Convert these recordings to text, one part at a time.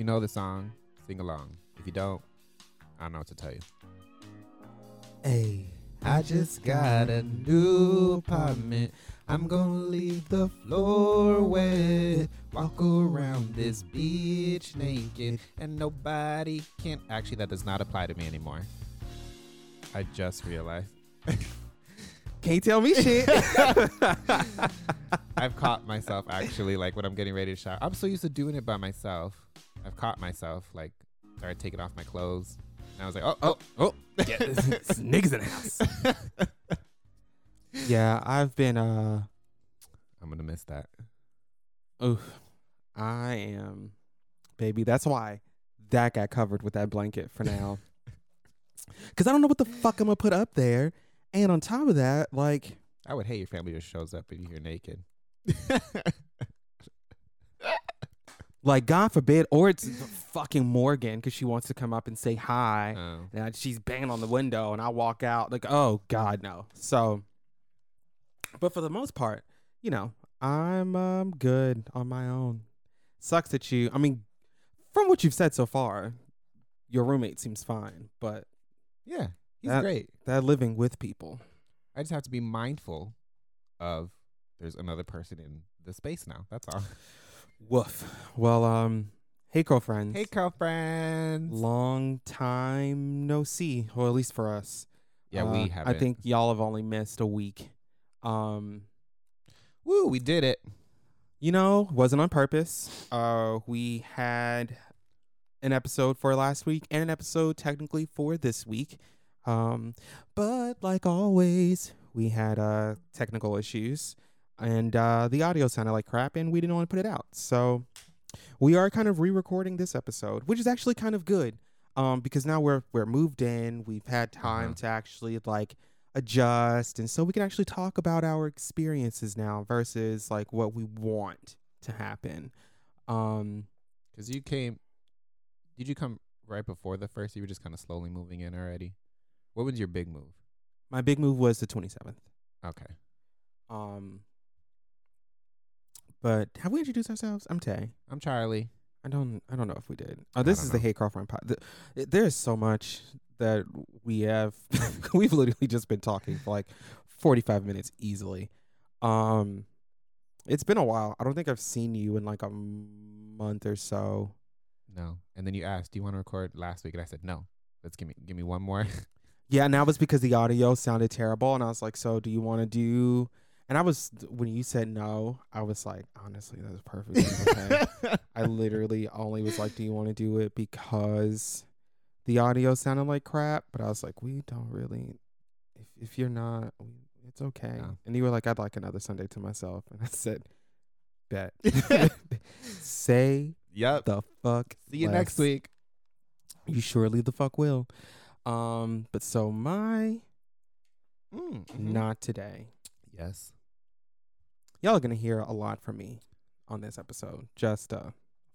you know the song, sing along. If you don't, I don't know what to tell you. Hey, I just got a new apartment. I'm gonna leave the floor wet. Walk around this beach naked, and nobody can. Actually, that does not apply to me anymore. I just realized. Can't tell me shit. I've caught myself actually, like when I'm getting ready to shower. I'm so used to doing it by myself. I've caught myself, like, started taking off my clothes. And I was like, oh, oh, oh. Yeah, niggas in the house. yeah, I've been, uh, I'm going to miss that. Oof. I am, baby. That's why that got covered with that blanket for now. Because I don't know what the fuck I'm going to put up there. And on top of that, like I would hate your family just shows up and you're naked. Like God forbid, or it's fucking Morgan because she wants to come up and say hi. Oh. And she's banging on the window, and I walk out like, oh God, no. So, but for the most part, you know, I'm um good on my own. Sucks that you. I mean, from what you've said so far, your roommate seems fine, but yeah, He's that, great. That living with people. I just have to be mindful of there's another person in the space now. That's all. Woof. Well, um, hey Curlfriends. Hey Curlfriends. Long time no see, or at least for us. Yeah, uh, we have. I think y'all have only missed a week. Um, woo, we did it. You know, wasn't on purpose. Uh, we had an episode for last week and an episode technically for this week. Um, but like always, we had uh, technical issues and uh, the audio sounded like crap and we didn't want to put it out. So we are kind of re-recording this episode, which is actually kind of good. Um, because now we're we're moved in, we've had time uh-huh. to actually like adjust and so we can actually talk about our experiences now versus like what we want to happen. Um cuz you came did you come right before the first you were just kind of slowly moving in already? What was your big move? My big move was the 27th. Okay. Um, but have we introduced ourselves? I'm Tay. I'm Charlie. I don't. I don't know if we did. Oh, this is know. the Hey Curlfriend pod. The, there's so much that we have. we've literally just been talking for like 45 minutes easily. Um, it's been a while. I don't think I've seen you in like a month or so. No. And then you asked, "Do you want to record last week?" And I said, "No. Let's give me give me one more." Yeah, and that was because the audio sounded terrible, and I was like, "So, do you want to do?" And I was when you said no, I was like, honestly, that's perfectly okay. I literally only was like, "Do you want to do it?" Because the audio sounded like crap, but I was like, "We don't really. If if you're not, it's okay." No. And you were like, "I'd like another Sunday to myself," and I said, "Bet." Say yep. the fuck. See you less. next week. You surely the fuck will. Um, but so my mm, mm-hmm. not today. Yes. Y'all are gonna hear a lot from me on this episode. Just uh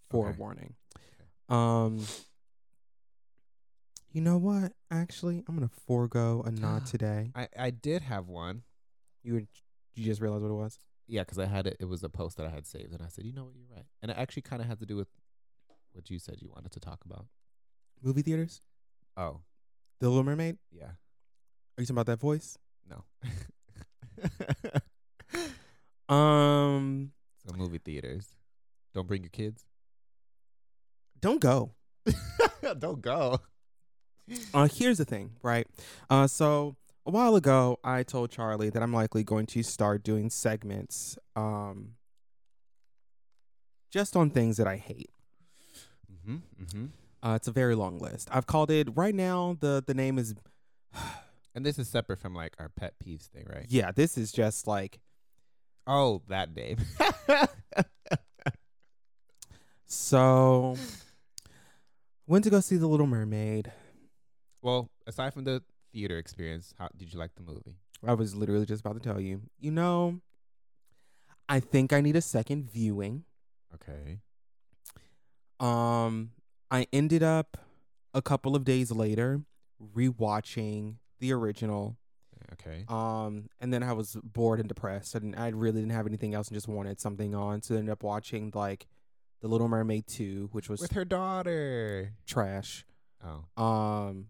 forewarning. Okay. Um you know what? Actually, I'm gonna forego a nod today. I I did have one. You would you just realized what it was? Yeah, because I had it. It was a post that I had saved, and I said, you know what, you're right, and it actually kind of had to do with what you said you wanted to talk about. Movie theaters. Oh, the Little Mermaid? Yeah. Are you talking about that voice? No. um. So movie theaters. Don't bring your kids. Don't go. don't go. Uh, here's the thing, right? Uh, so a while ago, I told Charlie that I'm likely going to start doing segments, um, just on things that I hate. Mm-hmm. Mm-hmm. Uh, it's a very long list. I've called it right now. the The name is, and this is separate from like our pet peeves thing, right? Yeah, this is just like, oh, that name. so, went to go see The Little Mermaid. Well, aside from the theater experience, how did you like the movie? I was literally just about to tell you. You know, I think I need a second viewing. Okay. Um, I ended up a couple of days later rewatching the original. Okay. Um, and then I was bored and depressed, and I really didn't have anything else, and just wanted something on. So I ended up watching like The Little Mermaid 2, which was with her daughter. trash. Oh, Um,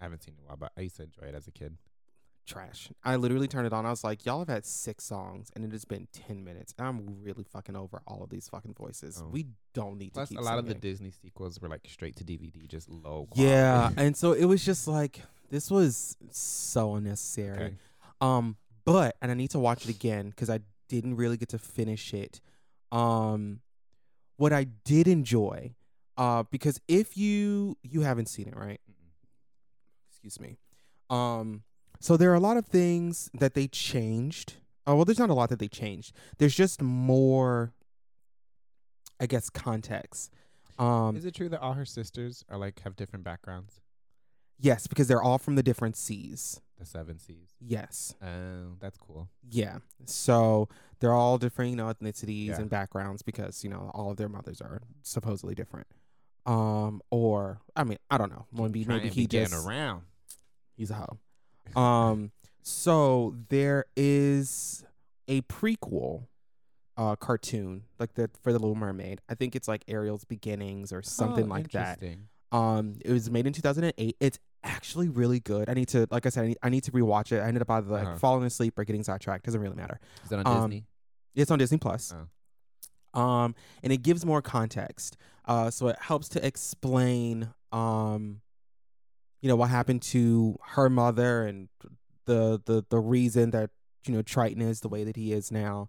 I haven't seen it in a while, but I used to enjoy it as a kid. trash. I literally turned it on. I was like, y'all have had six songs, and it has been ten minutes. And I'm really fucking over all of these fucking voices. Oh. We don't need Plus, to a keep lot of the. Disney sequels were like straight to DVD, just low. Quality. yeah, and so it was just like this was so unnecessary. Okay. Um, but and I need to watch it again because I didn't really get to finish it. Um, what I did enjoy, uh, because if you you haven't seen it, right? Excuse me. Um, so there are a lot of things that they changed. Oh well, there's not a lot that they changed. There's just more, I guess, context. Um, Is it true that all her sisters are like have different backgrounds? Yes, because they're all from the different seas. The seven seas. Yes. Oh, that's cool. Yeah. So they're all different, you know, ethnicities Yeah. and backgrounds because, you know, all of their mothers are supposedly different. Um, or I mean, I don't know. Maybe Trying maybe to he be getting just around. he's a hoe. Um, so there is a prequel uh cartoon like the for the Little Mermaid. I think it's like Ariel's Beginnings or something Oh, like that. interesting. Um, it was made in 2008. It's actually really good. I need to, like I said, I need, I need to rewatch it. I ended up either like Uh-huh. falling asleep or getting sidetracked. Doesn't really matter. Is that on Um, Disney? It's on Disney Plus. Oh. Um, and it gives more context. Uh, so it helps to explain, um, you know, what happened to her mother and the the the reason that you know Triton is the way that he is now.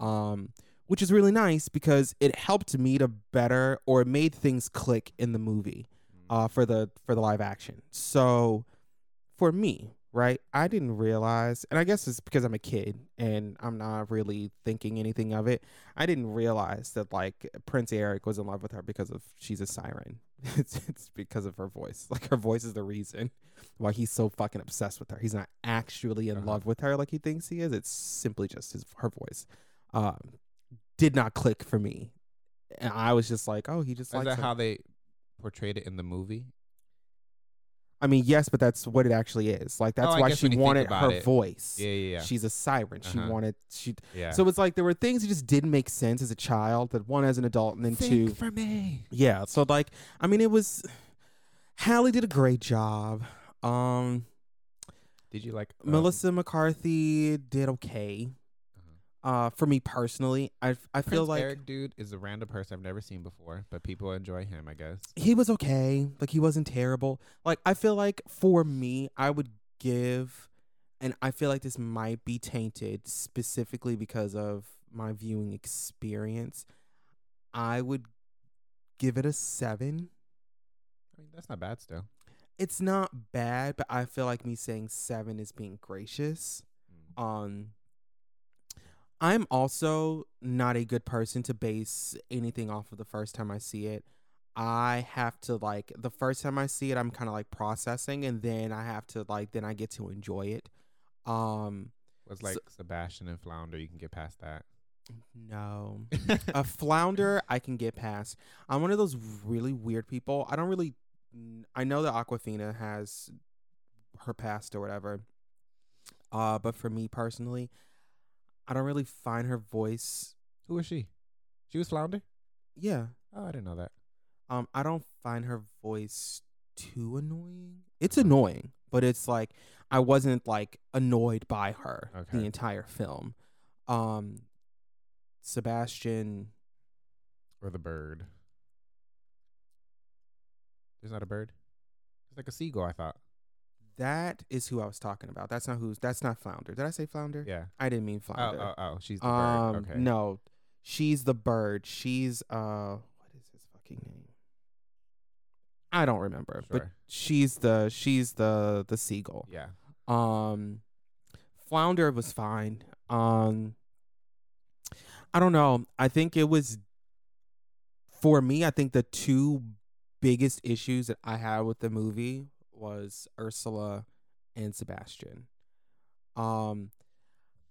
Um, which is really nice because it helped me to better or it made things click in the movie uh, for the for the live action. So for me, right, I didn't realize, and I guess it's because I'm a kid and I'm not really thinking anything of it. I didn't realize that like Prince Eric was in love with her because of she's a siren. it's it's because of her voice. Like her voice is the reason why he's so fucking obsessed with her. He's not actually in Uh-huh. love with her like he thinks he is. It's simply just his her voice. Um, did not click for me. And I was just like, oh, he just Is likes that her. how they portrayed it in the movie? I mean, yes, but that's what it actually is. Like that's Oh, I why guess she you think wanted about her it. voice. Yeah, yeah, yeah. She's a siren. She Uh-huh. wanted she. yeah. So it's like there were things that just didn't make sense as a child. That one as an adult, and then two. For me. Yeah. So like, I mean, it was. Halle did a great job. Um, Did you like um, Melissa McCarthy did okay. Uh, for me personally, I I feel Prince like Eric dude is a random person I've never seen before, but people enjoy him, I guess. he was okay. Like he wasn't terrible. Like I feel like for me, I would give, and I feel like this might be tainted specifically because of my viewing experience. I would give it a seven. I mean, that's not bad still. It's not bad, but I feel like me saying seven is being gracious. Mm. Um, I'm also not a good person to base anything off of the first time I see it. I have to like the first time I see it, I'm kind of like processing, and then I have to like then I get to enjoy it. Um, Was So- like Sebastian and Flounder. You can get past that. no, a flounder I can get past. I'm one of those really weird people. I don't really. I know that Awkwafina has her past or whatever. Uh, but for me personally, I don't really find her voice. Who is she? She was Flounder. Yeah, Oh, I didn't know that. um, I don't find her voice too annoying. It's annoying, but it's like I wasn't like annoyed by her the entire film. Um, Sebastian. Or the bird. There's not a bird. It's like a seagull. I thought. That is who I was talking about. That's not who's. That's not Flounder. Did I say Flounder? Yeah. I didn't mean Oh, Flounder. oh, oh. She's the um, bird. Okay. no, she's the bird. She's uh, what is his fucking name? I don't remember, but she's the she's the the seagull. Yeah. Um, Flounder was fine. Um, I don't know. I think it was for me. I think the two biggest issues that I had with the movie was Ursula and Sebastian. Um,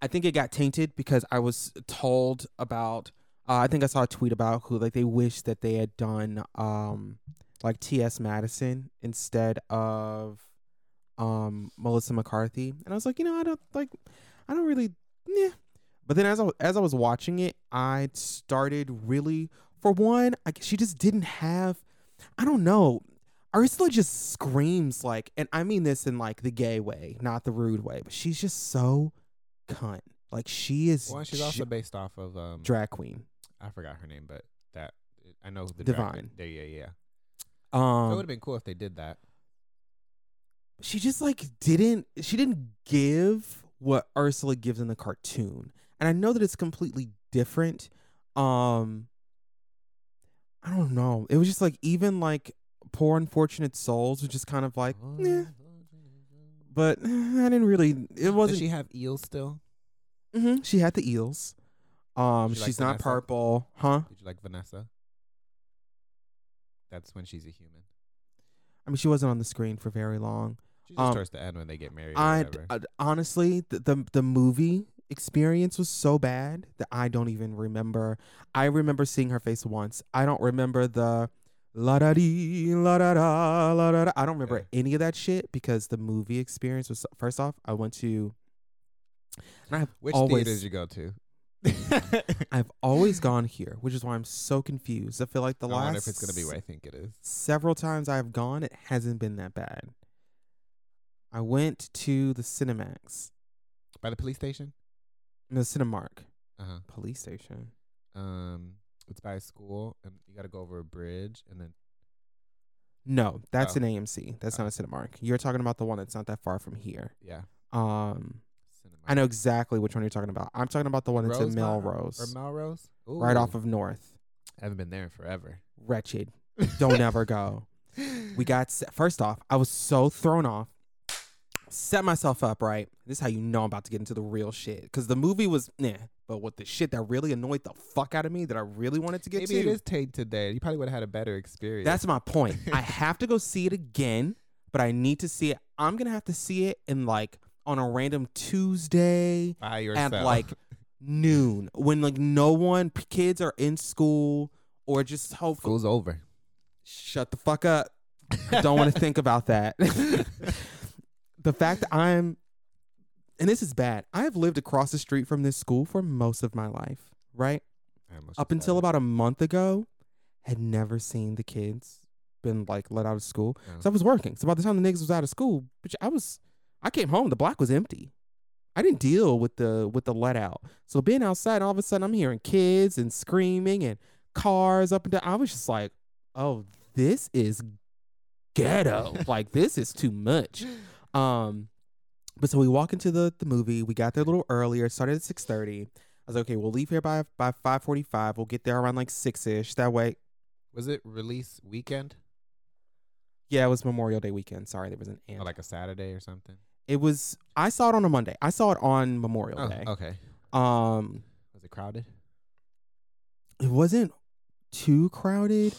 I think it got tainted because I was told about. Uh, I think I saw a tweet about who like they wish that they had done um like T.S. Madison instead of um Melissa McCarthy, and I was like, you know, I don't like, I don't really, yeah. But then as I as I was watching it, I started really For one, I, she just didn't have. I don't know. Ursula just screams like, and I mean this in like the gay way, not the rude way, but she's just so cunt. Like she is. Well, she's also based off of um. drag queen. I forgot her name, but that I know the Divine. Drag, there, yeah, yeah. so it would Um, have been cool if they did that. she just like didn't. She didn't give what Ursula gives in the cartoon, and I know that it's completely different. Um, I don't know. It was just like even like poor unfortunate souls was just kind of like, eh. but I didn't really. It wasn't. Does she have eels still? Mm-hmm. She had the eels. Um, She like she's not Vanessa? purple, huh? Did you like Vanessa? That's when she's a human. I mean, she wasn't on the screen for very long. She's just Um, towards the end when they get married. I honestly, the, the the movie experience was so bad that I don't even remember. I remember seeing her face once. I don't remember the la da dee la da da la da da. I don't remember Yeah. any of that shit because the movie experience was first off. I went to. And I've Which always, did you go to? I've always gone here, which is why I'm so confused. I feel like the last. I last wonder if it's gonna be what I think it is. several times I've gone, it hasn't been that bad. I went to the Cinemax, By the police station. the Cinemark Uh huh. police station. Um, it's by a school, and you got to go over a bridge, and then No, that's Oh. an AMC. That's not a Cinemark. You're talking about the one that's not that far from here. yeah. Um, Cinema. I know exactly which one you're talking about. I'm talking about the one that's in Rosemont Melrose, or Melrose. right Ooh, off of North. I haven't been there in forever. Wretched. Don't ever go. We got first off. I was so thrown off. Set myself up right. This is how you know I'm about to get into the real shit. Because the movie was nah, but what the shit that really annoyed the fuck out of me that I really wanted to get Maybe to. Maybe it is tainted there. You probably would have had a better experience. That's my point. I have to go see it again, but I need to see it. I'm gonna have to see it in like on a random Tuesday by at like noon when like no one kids are in school or just hopefully school's over. shut the fuck up. Don't want to think about that. the fact that I'm and this is bad. I have lived across the street from this school for most of my life, right? Up until about a month ago, had never seen the kids been like let out of school. No. So I was working. So by the time the niggas was out of school, which I was, I came home. The block was empty. I didn't deal with the with the let out. So being outside, all of a sudden I'm hearing kids and screaming and cars up and down. I was just like, oh, this is ghetto. like this is too much. Um, but so we walk into the the movie. We got there a little earlier. Started at six thirty. I was like, okay, we'll leave here by by five forty five. We'll get there around like six ish. That way, Was it release weekend yeah, it was Memorial Day weekend. Sorry, there was an or like a Saturday or something? it was. I saw it on a Monday. I saw it on Memorial Oh, Day. okay. Um, Was it crowded? it wasn't too crowded.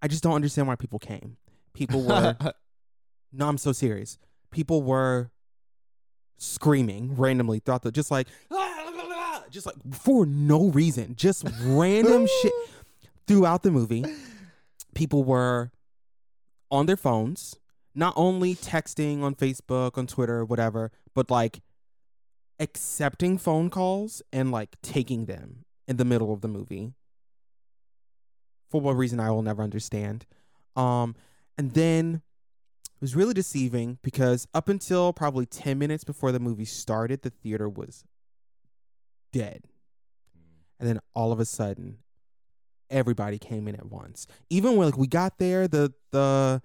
I just don't understand why people came. People were no, I'm so serious. People were screaming randomly throughout the just like just like for no reason, just random shit throughout the movie. People were on their phones, not only texting on Facebook, on Twitter, whatever, but like accepting phone calls and like taking them in the middle of the movie. For what reason I will never understand. Um and then it was really deceiving because up until probably 10 minutes before the movie started, the theater was dead. Mm. And then all of a sudden, everybody came in at once. Even when like we got there, the the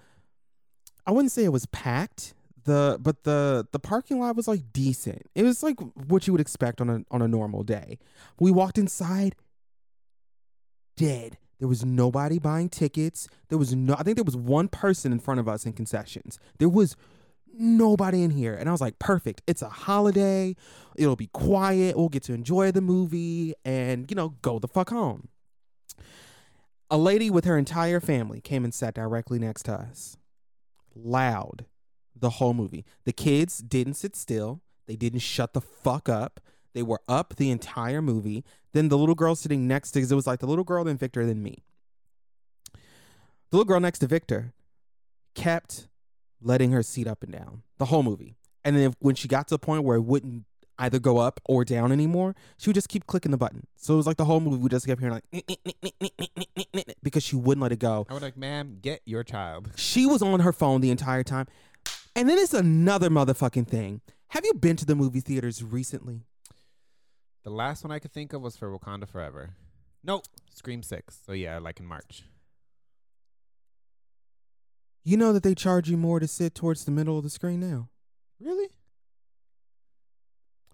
I wouldn't say it was packed. The but the the parking lot was like decent. It was like what you would expect on a on a normal day. We walked inside, dead. There was nobody buying tickets. There was no I think there was one person in front of us in concessions. There was nobody in here. And I was like, perfect. It's a holiday. It'll be quiet. We'll get to enjoy the movie and, you know, go the fuck home. A lady with her entire family came and sat directly next to us. Loud the whole movie. The kids didn't sit still. They didn't shut the fuck up. They were up the entire movie. Then the little girl sitting next to, because it was like the little girl, then Victor, then me. The little girl next to Victor kept letting her seat up and down the whole movie. And then when she got to the point where it wouldn't, either go up or down anymore, she would just keep clicking the button. So it was like the whole movie would just keep hearing like because she wouldn't let it go. I was like, ma'am, get your child. She was on her phone the entire time. And then it's another motherfucking thing. Have you been to the movie theaters recently? The last one I could think of was for Wakanda Forever. Nope, Scream Six. So yeah, like in March. You know that they charge you more to sit towards the middle of the screen now. Really?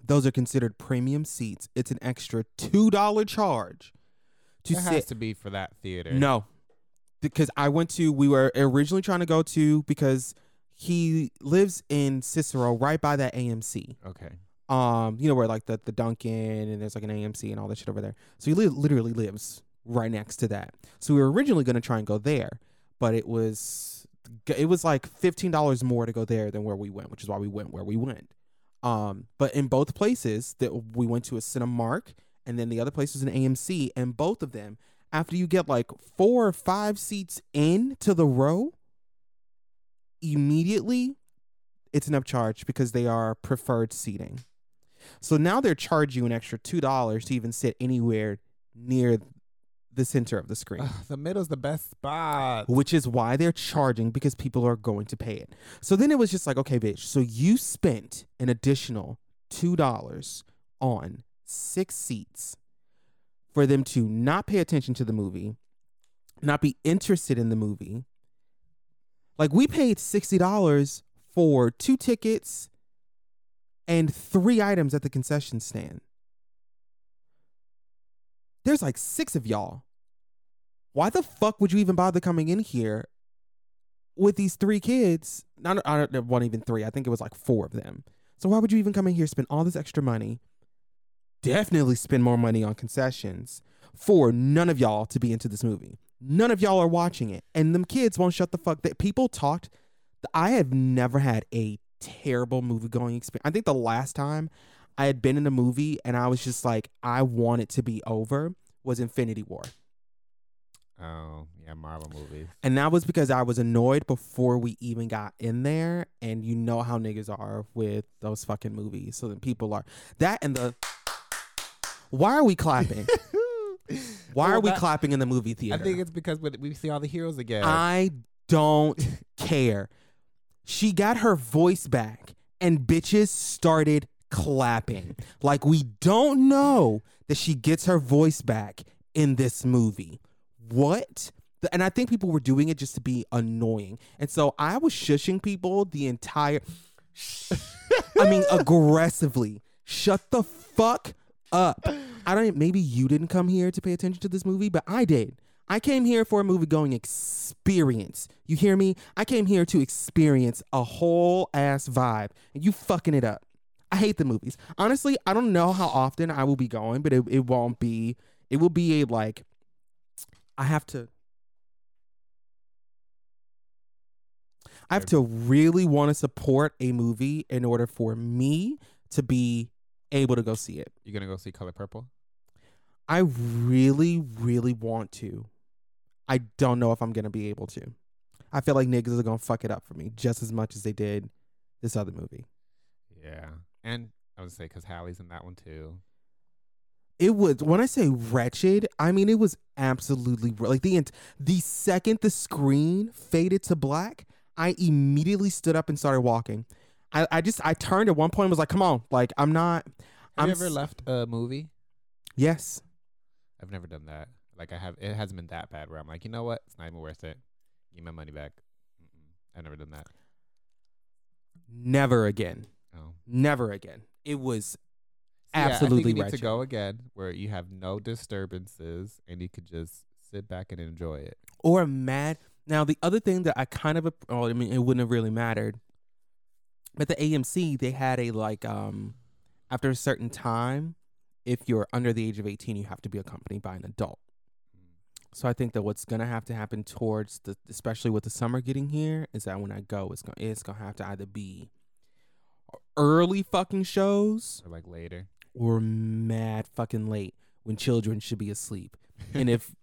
Those are considered premium seats. It's an extra two dollar charge to It has sit. to be for that theater. No, because I went to. We were originally trying to go to because he lives in Cicero, right by that AMC. Okay. Um, you know where like the the Dunkin' and there's like an AMC and all that shit over there. So he li- literally lives right next to that. So we were originally gonna try and go there, but it was it was like fifteen dollars more to go there than where we went, which is why we went where we went. Um, but in both places that we went to a Cinemark and then the other place was an AMC, and both of them, after you get like four or five seats in to the row, immediately it's an upcharge because they are preferred seating. So now they're charging you an extra two dollars to even sit anywhere near the center of the screen. Ugh, the middle's the best spot. Which is why they're charging because people are going to pay it. So then it was just like, okay, bitch. So you spent an additional two dollars on six seats for them to not pay attention to the movie, not be interested in the movie. Like we paid sixty dollars for two tickets and three items at the concession stand. There's like six of y'all. Why the fuck would you even bother coming in here with these three kids? Not, I don't, it wasn't even three. I think it was like four of them. So why would you even come in here, spend all this extra money? Definitely spend more money on concessions for none of y'all to be into this movie. None of y'all are watching it, and them kids won't shut the fuck. That people talked. I have never had a terrible movie going experience. I think the last time I had been in a movie and I was just like, I want it to be over was Infinity War. Oh yeah, Marvel movies. And that was because I was annoyed before we even got in there. And you know how niggas are with those fucking movies. So then people are that and the why are we clapping? Why Well, are we that- clapping in the movie theater? I think it's because we see all the heroes again. I don't care. She got her voice back and bitches started clapping. Like we don't know that she gets her voice back in this movie. What? And I think people were doing it just to be annoying. And so I was shushing people the entire I mean aggressively. Shut the fuck up. I don't maybe you didn't come here to pay attention to this movie, but I did. I came here for a movie going experience. You hear me? I came here to experience a whole ass vibe, and you fucking it up. I hate the movies. Honestly, I don't know how often I will be going, but it, it won't be. It will be a like. I have to. I have to really want to support a movie in order for me to be able to go see it. You're gonna go see Color Purple? I really, really want to. I don't know if I'm gonna be able to. I feel like niggas are gonna fuck it up for me just as much as they did this other movie. Yeah, and I would say because Halle's in that one too. It was when I say wretched, I mean it was absolutely like the the second the screen faded to black, I immediately stood up and started walking. I, I just I turned at one point and was like, "Come on!" Like I'm not. Have I'm you ever s- left a movie? Yes, I've never done that. Like I have, it hasn't been that bad where I'm like, you know what, it's not even worth it. Give my money back. Mm-mm. I've never done that. never again. Oh, Never again. It was yeah, absolutely need wretched. to go again where you have no disturbances and you could just sit back and enjoy it. or mad. Now the other thing that I kind of oh I mean it wouldn't have really mattered, but the AMC they had a like um after a certain time, if you're under the age of eighteen, you have to be accompanied by an adult. So I think that what's gonna have to happen towards the especially with the summer getting here is that when I go, it's gonna it's gonna have to either be early fucking shows Or like later. or mad fucking late when children should be asleep. and if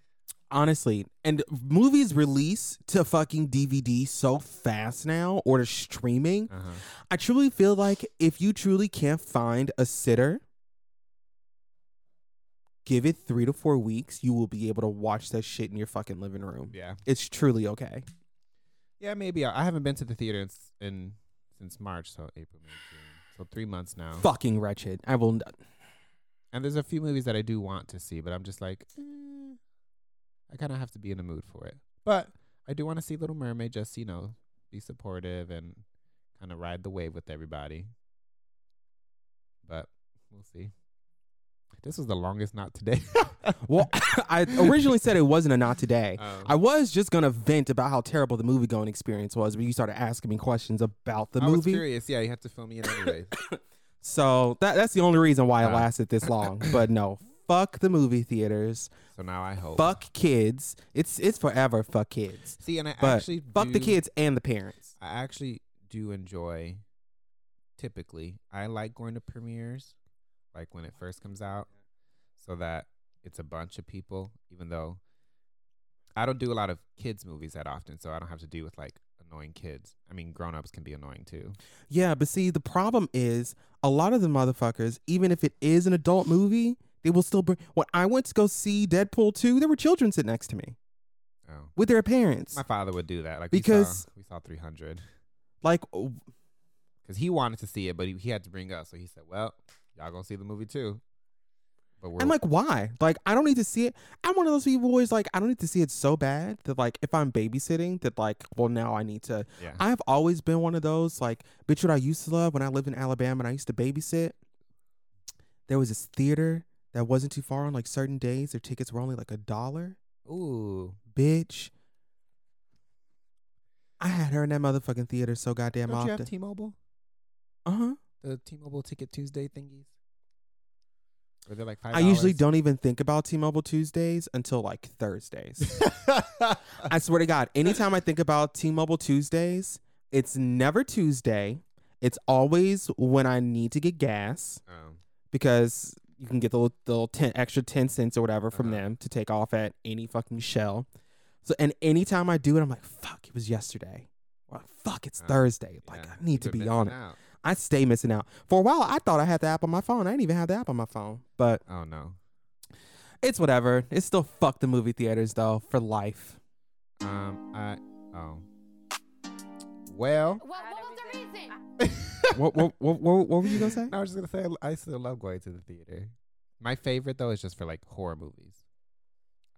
honestly, and movies release to fucking DVD so fast now or to streaming. Uh-huh. I truly feel like if you truly can't find a sitter, give it three to four weeks, you will be able to watch that shit in your fucking living room. Yeah. It's truly okay. Yeah, maybe. I I haven't been to the theater in, in since March, so April, May, June. So three months now. Fucking wretched. I will. And there's a few movies that I do want to see, but I'm just like, eh, I kind of have to be in the mood for it. But I do want to see Little Mermaid, just you know, be supportive and kind of ride the wave with everybody. But we'll see. This was the longest not today. Well, I originally said it wasn't a not today. Um, I was just gonna vent about how terrible the movie going experience was, but you started asking me questions about the I was movie. curious. Yeah, you have to fill me in anyway. So that that's the only reason why it Ah. lasted this long. but no, fuck the movie theaters. so now I hope. Fuck kids. It's it's forever fuck kids. See, and I But actually Fuck the kids and the parents. I actually do enjoy. Typically, I like going to premieres, like when it first comes out, so that it's a bunch of people. Even though I don't do a lot of kids movies that often, so I don't have to deal with like annoying kids. I mean, grown ups can be annoying too. Yeah, but see, the problem is a lot of the motherfuckers, even if it is an adult movie, they will still bring. When I went to go see Deadpool 2, there were children sitting next to me Oh, with their parents. my father would do that. Like Because- we saw, we saw 300 Like, oh, because he wanted to see it, but he, he had to bring us. So he said, "Well, y'all gonna see the movie too." But we're I'm like, why? Like, I don't need to see it. I'm one of those people who is like, I don't need to see it so bad that, like, if I'm babysitting, that, like, well, now I need to. yeah. I've always been one of those, like, bitch, what I used to love when I lived in Alabama and I used to babysit. There was this theater that wasn't too far on, like, certain days. Their tickets were only like a dollar. Ooh, Bitch. I had her in that motherfucking theater so goddamn don't you often. have T-Mobile? uh huh. The T-Mobile Ticket Tuesday thingies. Were they like five? I usually don't even think about T-Mobile Tuesdays until like Thursdays. I swear to God, anytime I think about T-Mobile Tuesdays, it's never Tuesday. It's always when I need to get gas um, because you can get the little, the little 10 extra 10 cents or whatever from Uh-huh. them to take off at any fucking shell. So and anytime I do it, I'm like, fuck, it was yesterday. Or fuck, it's Uh, Thursday. Like yeah, I need you've to be on it. out. I stay missing out. For a while, I thought I had the app on my phone. I didn't even have the app on my phone. But Oh no. it's whatever. It's still fuck the movie theaters though for life. Um. I. Oh. Well. What, what was the reason? what, what, what, what, what were you gonna say? I was just gonna say I still love going to the theater. My favorite though is just for like horror movies.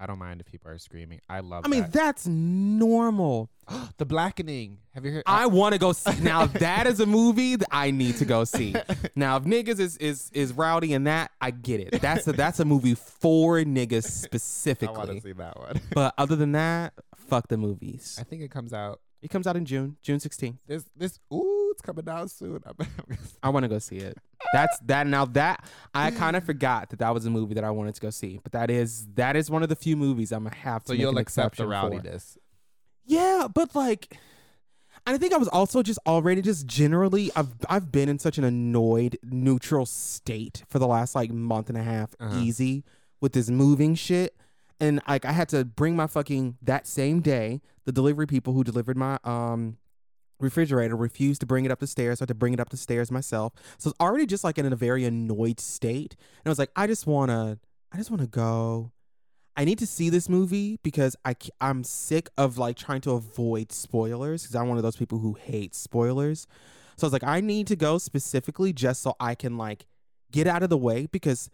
I don't mind if people are screaming. I love. I mean, that. that's normal. the Blackening. Have you heard? I want to go see. Now that is a movie that I need to go see. Now, if niggas is is is rowdy and that, I get it. That's a that's a movie for niggas specifically. I want to see that one. But other than that, fuck the movies. I think it comes out It comes out in June, June 16th. this this. Ooh, it's coming out soon. I'm, want to go see it. That's that. Now that I kind of forgot that that was a movie that I wanted to go see. But that is that is one of the few movies I'm gonna have to. so make you'll an accept the exception for. rowdiness. Yeah, but like, and I think I was also just already just generally I've I've been in such an annoyed neutral state for the last like month and a half, Uh-huh. easy with this moving shit, and like I had to bring my fucking that same day the delivery people who delivered my um refrigerator refused to bring it up the stairs. So I had to bring it up the stairs myself. So it's already just like in a very annoyed state, and I was like, I just wanna, I just wanna go. I need to see this movie because I I'm sick of like trying to avoid spoilers because I'm one of those people who hate spoilers. So I was like, I need to go specifically just so I can like get out of the way because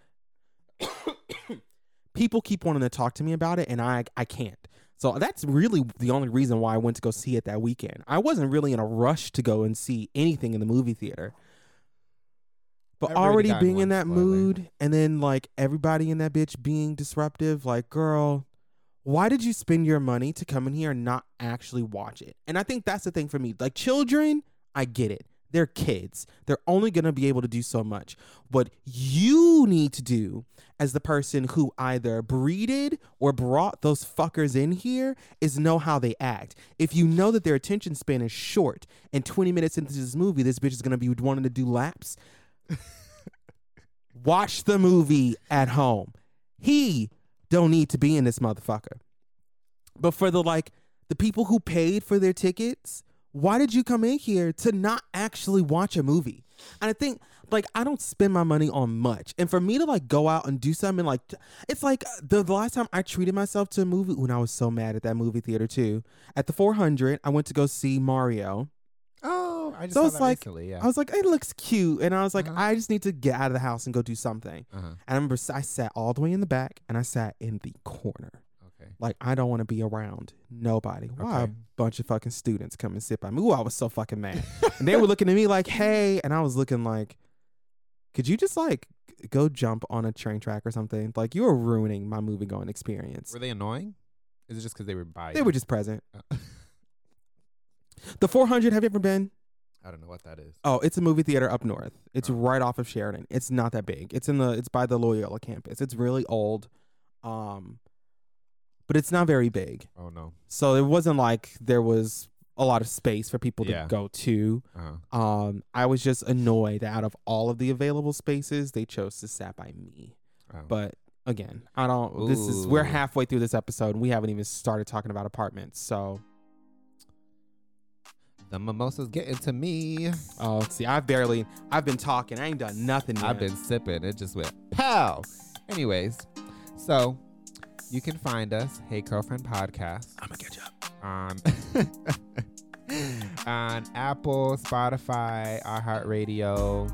people keep wanting to talk to me about it and I I can't. So that's really the only reason why I went to go see it that weekend. I wasn't really in a rush to go and see anything in the movie theater. But I've already being in that spoiler. mood and then like everybody in that bitch being disruptive, like, girl, why did you spend your money to come in here and not actually watch it? And I think that's the thing for me. Like children, I get it. They're kids. They're only going to be able to do so much. What you need to do as the person who either breeded or brought those fuckers in here is know how they act. If you know that their attention span is short and 20 minutes into this movie, this bitch is going to be wanting to do laps, watch the movie at home. He don't need to be in this motherfucker. But for the like the people who paid for their tickets, why did you come in here to not actually watch a movie? And I think like I don't spend my money on much. And for me to like go out and do something like it's like uh, the, the last time I treated myself to a movie when I was so mad at that movie theater too. At the 400, I went to go see Mario. Oh, I just So it's like- recently. Yeah. I was like, it looks cute, and I was like, Uh-huh. I just need to get out of the house and go do something. uh-huh. And I remember I sat all the way in the back, and I sat in the corner. Like I don't want to be around nobody. Why Okay. a bunch of fucking students come and sit by me? Ooh, I was so fucking mad. and they were looking at me like, "Hey," and I was looking like, "Could you just like go jump on a train track or something?" Like you are ruining my movie going experience. Were they annoying? Is it just because they were by? They were just present. Uh, The 400. Have you ever been? I don't know what that is. Oh, it's a movie theater up north. It's Oh. right off of Sheridan. It's not that big. It's in the. It's by the Loyola campus. It's really old, um, but it's not very big. Oh no. So it wasn't like there was a lot of space for people Yeah. to go to. Uh-huh. Um, I was just annoyed that out of all of the available spaces, they chose to sat by me. Oh. But again, I don't. This is we're halfway through this episode, and we haven't even started talking about apartments. So, the mimosa's getting to me. oh, see, I've barely, I've been talking. I ain't done nothing. Yet. I've been sipping. It just went pow. Anyways, so you can find us, Hey Curlfriend Podcast, I'm gonna you up. on on Apple, Spotify, iHeartRadio.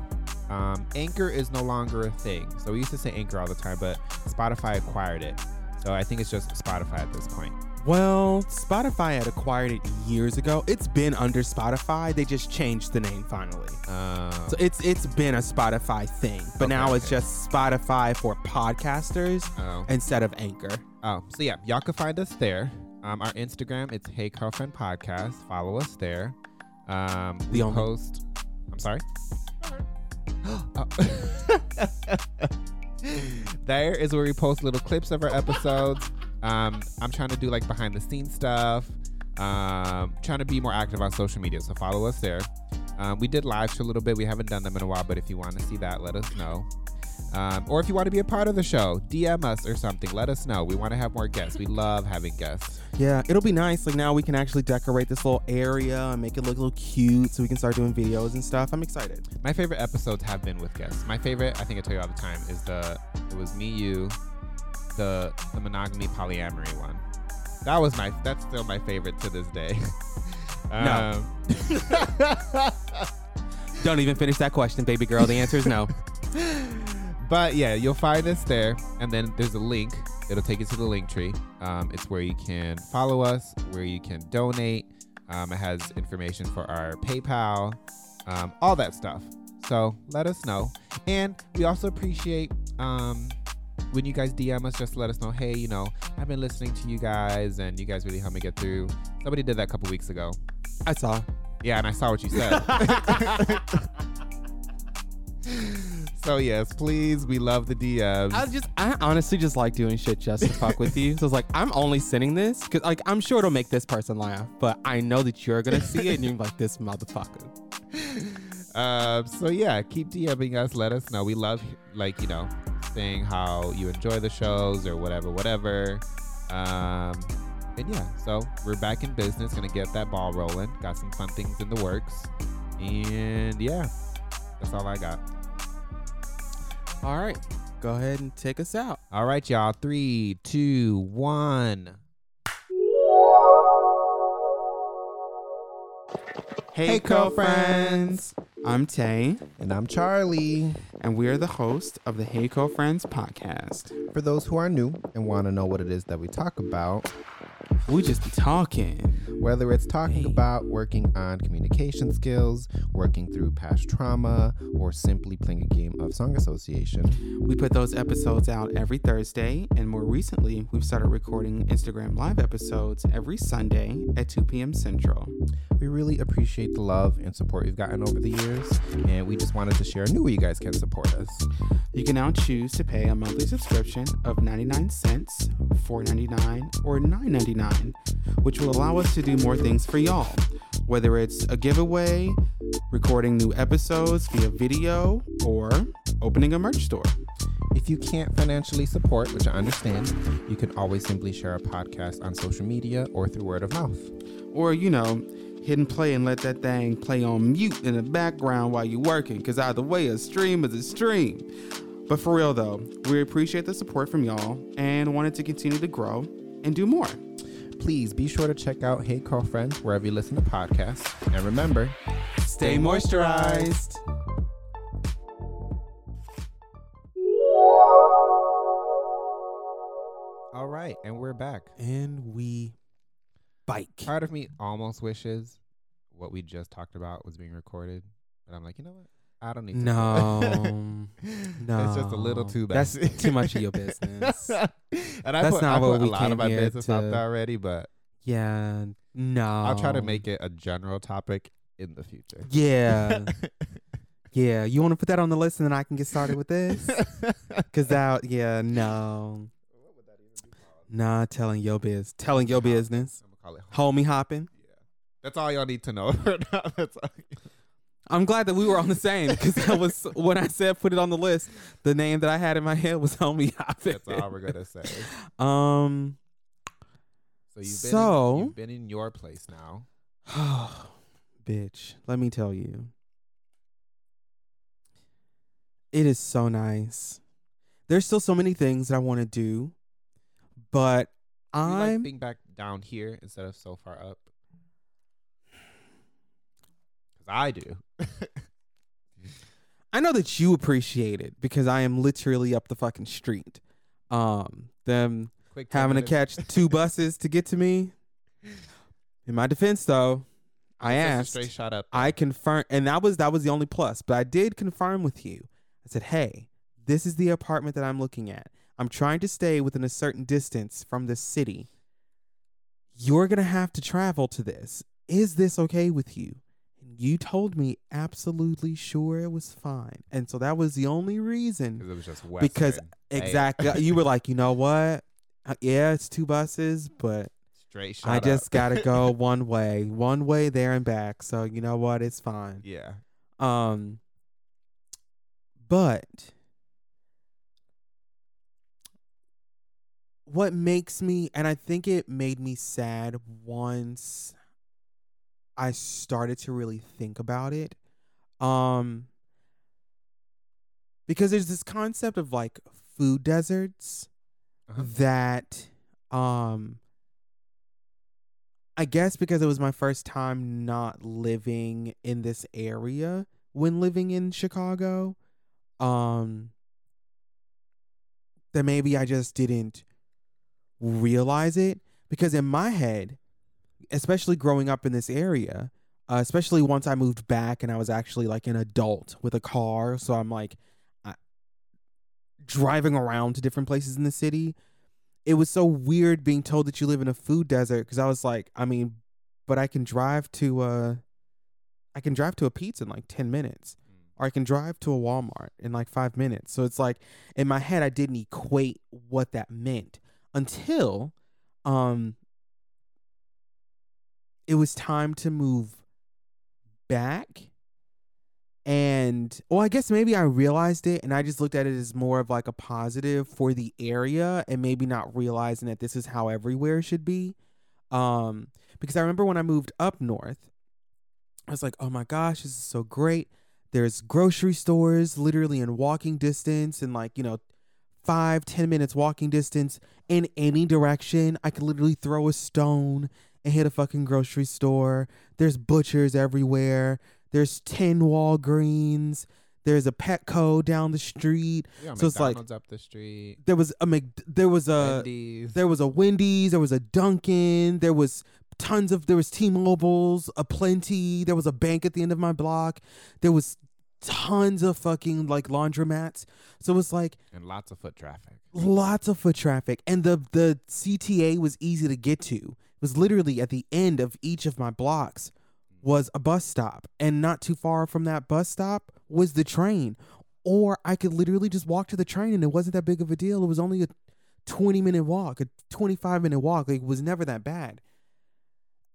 Um, Anchor is no longer a thing. So we used to say Anchor all the time, but Spotify acquired it. So I think it's just Spotify at this point. Well, Spotify had acquired it years ago. It's been under Spotify. They just changed the name finally. Uh, So it's it's been a Spotify thing, but Okay, now it's okay. just Spotify for podcasters oh. instead of Anchor. Oh, so yeah, y'all can find us there. Um, our Instagram, it's Hey Curlfriend Podcast. Follow us there. Um, we The only- post. I'm sorry. Oh. there is where we post little clips of our episodes. Um, I'm trying to do like behind the scenes stuff. Um, trying to be more active on social media, so follow us there. Um, we did lives for a little bit. We haven't done them in a while, but if you want to see that, let us know. Um, or if you want to be a part of the show, DM us or something. Let us know. We want to have more guests. We love having guests. Yeah, it'll be nice. Like now we can actually decorate this little area and make it look a little cute so we can start doing videos and stuff. I'm excited. My favorite episodes have been with guests. My favorite, I think I tell you all the time, is the it was me, you, the the monogamy polyamory one. That was my that's still my favorite to this day. No. Um, Don't even finish that question, baby girl. The answer is no. but yeah, you'll find us there, and then there's a link. It'll take you to the link tree. Um, it's where you can follow us, where you can donate. Um, it has information for our PayPal, um, all that stuff. So let us know, and we also appreciate um, when you guys DM us. Just let us know, hey, you know, I've been listening to you guys, and you guys really helped me get through. Somebody did that a couple weeks ago. I saw. Yeah, and I saw what you said. so yes, please, we love the DMs. I just, I honestly just like doing shit just to fuck with you. So it's like, I'm only sending this because, like, I'm sure it'll make this person laugh, but I know that you're gonna see it and you're like, this motherfucker. Um, so yeah, keep DMing us. Let us know. We love like you know how you enjoy the shows or whatever, whatever. Um, and yeah, so we're back in business. Gonna get that ball rolling. Got some fun things in the works. And yeah, that's all I got. All right, go ahead and take us out. All right, y'all. Three, two, one. Hey, Hey, Curlfriends. I'm Tay, And I'm Charlie. and we're the host of the Hey Curlfriends podcast. For those who are new and want to know what it is that we talk about, We just be talking. whether it's talking about working on communication skills, working through past trauma, or simply playing a game of song association, We put those episodes out every Thursday, and more recently, we've started recording Instagram live episodes every Sunday at 2 p.m. Central. we really appreciate the love and support we've gotten over the years, and we just wanted to share a new way you guys can support us. You can now choose to pay a monthly subscription of 99 cents, 4.99, or 9.99, which will allow us to do more things for y'all. Whether it's a giveaway, recording new episodes via video, or opening a merch store. If you can't financially support, which I understand, you can always simply share a podcast on social media or through word of mouth. Or, you know, hit and play and let that thing play on mute in the background while you're working. Because either way, a stream is a stream. But for real though, we appreciate the support from y'all and wanted to continue to grow and do more. Please be sure to check out Hey Curlfriend wherever you listen to podcasts. And remember, Stay moisturized. all right, and we're back. And we bike. Part of me almost wishes what we just talked about was being recorded, but I'm like, you know what? I don't need to. No. no. It's just a little too bad. That's too much of your business. and I That's put, not I what put a we lot came of my business out to- there already, but Yeah. No. I'll try to make it a general topic in the future. Yeah. yeah. You want to put that on the list and then I can get started with this? Because that, yeah, no. Nah, telling your biz. Telling your business. Call it. Homie hopping. Yeah, that's all y'all need to know. That's all. I'm glad that we were on the same because that was when I said put it on the list. The name that I had in my head was Homie Hopping. That's all we're gonna say. Um. So you've been So- in, you've been in your place now. bitch, let me tell you. It is so nice. There's still so many things that I want to do, but you I'm being back down here instead of so far up. Cause I do. I know that you appreciate it because I am literally up the fucking street. Um, them Quick, 10 having to catch two buses to get to me. In my defense, though, I asked. straight shot up. I confirm, and that was that was the only plus. But I did confirm with you. I said, "Hey, this is the apartment that I'm looking at. I'm trying to stay within a certain distance from the city. You're gonna have to travel to this. Is this okay with you?" And you told me absolutely sure it was fine, and so that was the only reason. because it was just Because Western. Hey, Exactly, you were like, you know what? Uh, Yeah, it's two buses, but straight shot. I just gotta go one way, one way there and back. So you know what? It's fine. Yeah. Um, but what makes me, and I think it made me sad once I started to really think about it. Um, because there's this concept of like food deserts Uh-huh. that um I guess because it was my first time not living in this area when living in Chicago um that maybe I just didn't realize it? Because in my head especially growing up in this area uh, especially once I moved back and I was actually like an adult with a car so I'm like I, driving around to different places in the city it was so weird being told that you live in a food desert because I was like, I mean, but I can drive to uh I can drive to a pizza in like 10 minutes or I can drive to a Walmart in like 5 minutes. So it's like in my head I didn't equate what that meant until um it was time to move back and well i guess maybe i realized it and i just looked at it as more of like a positive for the area and maybe not realizing that this is how everywhere should be. Um because i remember when i moved up north i was like oh my gosh this is so great. There's grocery stores literally in walking distance and like you know five ten minutes walking distance in any direction i could literally throw a stone and hit a fucking grocery store there's butchers everywhere there's 10 Walgreens. There's a Petco down the street. Yeah, So it's like- up the street. There was a Mc, there was a Wendy's. there was a Wendy's, there was a Dunkin', there was tons of there was T-Mobiles, a plenty, there was a bank at the end of my block. There was tons of fucking like laundromats. So it was like and lots of foot traffic. lots of foot traffic and the the CTA was easy to get to. It was literally at the end of each of my blocks was a bus stop and not too far from that bus stop was the train or I could literally just walk to the train and it wasn't that big of a deal. It was only a 20 minute walk, a 25 minute walk. Like, it was never that bad.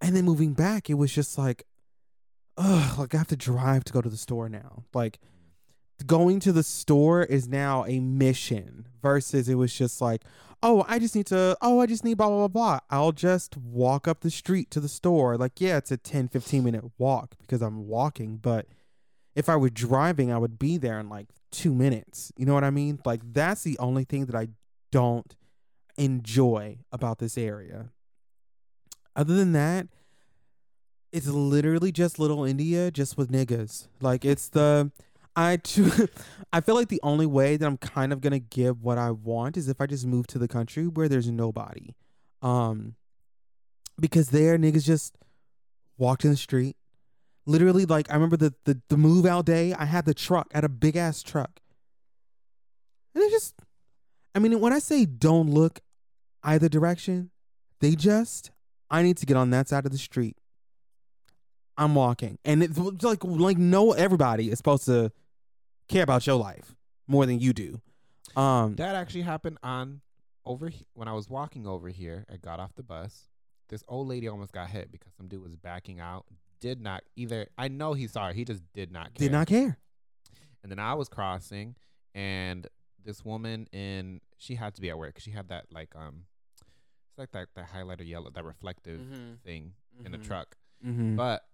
And then moving back, it was just like, ugh, like I have to drive to go to the store now. Like, going to the store is now a mission versus it was just like, oh, I just need to, oh, I just need blah, blah, blah, blah. I'll just walk up the street to the store. Like, yeah, it's a 10, 15 minute walk because I'm walking. But if I were driving, I would be there in like two minutes. You know what I mean? Like, that's the only thing that I don't enjoy about this area. Other than that, it's literally just little India, just with niggas. Like it's the I cho- I feel like the only way that I'm kind of gonna give what I want is if I just move to the country where there's nobody, um, because there niggas just walked in the street. Literally, like I remember the the the move out day. I had the truck, I had a big ass truck, and it just. I mean, when I say don't look either direction, they just. I need to get on that side of the street. I'm walking, and it's like like no everybody is supposed to care about your life more than you do. Um, That actually happened on over he- when I was walking over here. I got off the bus. This old lady almost got hit because some dude was backing out. Did not either. I know he saw her. He just did not care. did not care. And then I was crossing, and this woman in she had to be at work. 'cause She had that like um, it's like that that highlighter yellow, that reflective thing in the Mhm. truck. Mm-hmm. But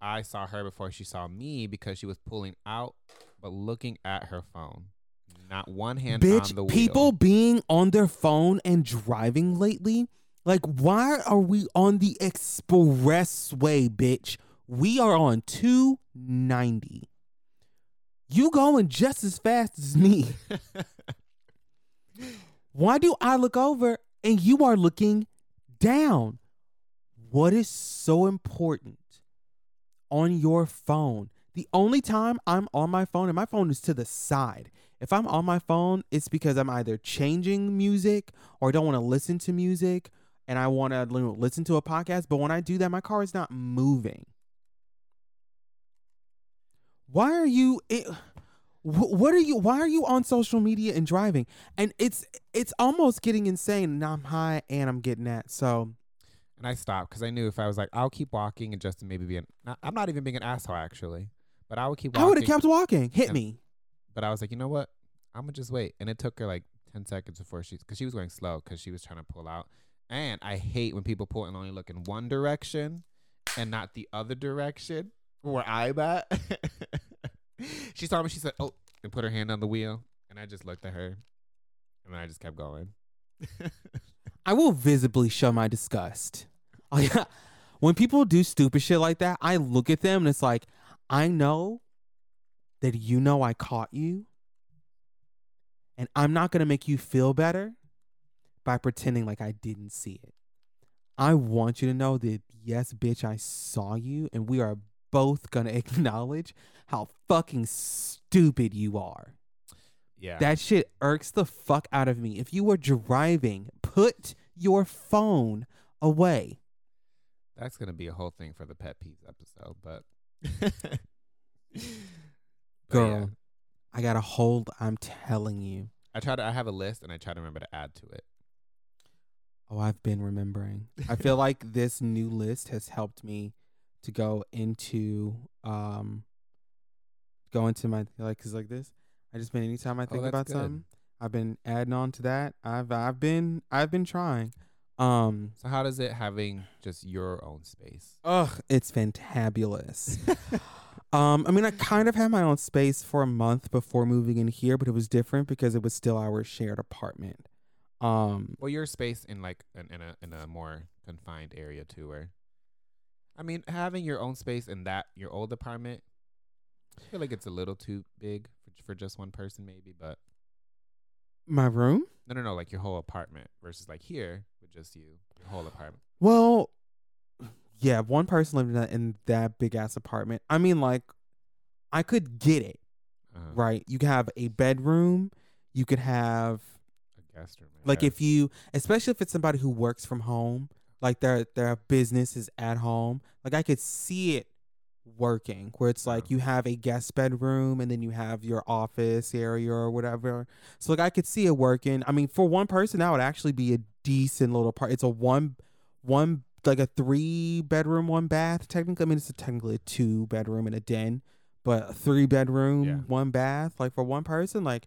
I saw her before she saw me because she was pulling out, but looking at her phone. Not one hand on the Bitch, wheel. people being on their phone and driving lately. Like, why are we on the expressway, bitch? We are on 290. You going just as fast as me. Why do I look over and you are looking down? What is so important on your phone? The only time I'm on my phone, and my phone is to the side. If I'm on my phone, it's because I'm either changing music or don't want to listen to music and I want to listen to a podcast. But when I do that, my car is not moving. Why are you? It, what are you? Why are you on social media and driving? And it's it's almost getting insane. And I'm high and I'm getting that. So And I stopped because I knew if I was like, I'll keep walking and Justin maybe be an. I'm not even being an asshole actually, but I would keep walking. I would have kept walking. Hit And- me. But I was like, you know what? I'm gonna just wait. And it took her like ten seconds before she, because she was going slow because she was trying to pull out. And I hate when people pull and only look in one direction and not the other direction where I'm at. she saw me. She said, "Oh," and put her hand on the wheel. And I just looked at her, and then I just kept going. I will visibly show my disgust. Oh, yeah. When people do stupid shit like that, I look at them and it's like, I know that you know I caught you. And I'm not going to make you feel better by pretending like I didn't see it. I want you to know that, yes, bitch, I saw you. And we are both going to acknowledge how fucking stupid you are. yeah. That shit irks the fuck out of me. If you were driving, put your phone away. That's gonna be a whole thing for the pet peeves episode, but Girl, yeah, I got a hold. I'm telling you. I try to. I have a list, and I try to remember to add to it. Oh, I've been remembering. I feel like this new list has helped me to go into um go into my like cuz like this. I just been anytime I think Oh, about good. something, I've been adding on to that. I've I've been I've been trying. Um So how does it having just your own space? ugh, it's fantabulous. Um, I mean, I kind of had my own space for a month before moving in here, but it was different because it was still our shared apartment. Um, Well, your space in like in, in a in a more confined area too, where I mean, having your own space in that your old apartment, I feel like it's a little too big for, for just one person, maybe. But my room. no, no, no, like your whole apartment versus like here just you, your whole apartment. Well, yeah, one person lived in that, in that big ass apartment. I mean, like, I could get it Uh, right. You could have a bedroom. You could have A guest room. Like guess. if you, especially if it's somebody who works from home, like their their business is at home. Like I could see it working where it's like you have a guest bedroom and then you have your office area or whatever. So like I could see it working. I mean, for one person, that would actually be a decent little part. It's a one one like a three bedroom, one bath. Technically, I mean it's a, technically a two bedroom and a den, but a three bedroom, Yeah. one bath, like for one person, like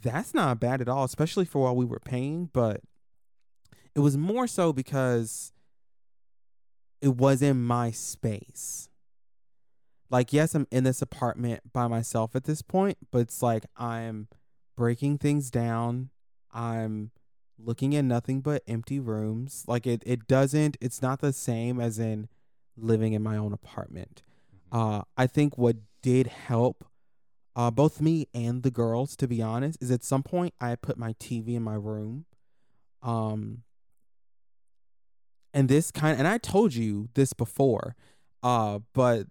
that's not bad at all, especially for what we were paying. But it was more so because it was in my space. Like, yes, I'm in this apartment by myself at this point, but it's like I'm breaking things down. I'm looking at nothing but empty rooms. Like it, it doesn't, it's not the same as in living in my own apartment. Uh, I think what did help uh, both me and the girls, to be honest, is at some point I put my TV in my room. Um, and this kind, and I told you this before, uh, but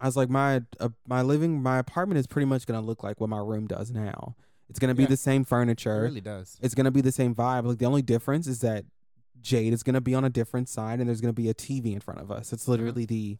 I was like, my uh, my living, my apartment is pretty much gonna look like what my room does now. It's gonna be Yeah. the same It furniture. really does. It's gonna be the same vibe. Like the only difference is that Jade is gonna be on a different side, and there's gonna be a TV in front of us. It's literally the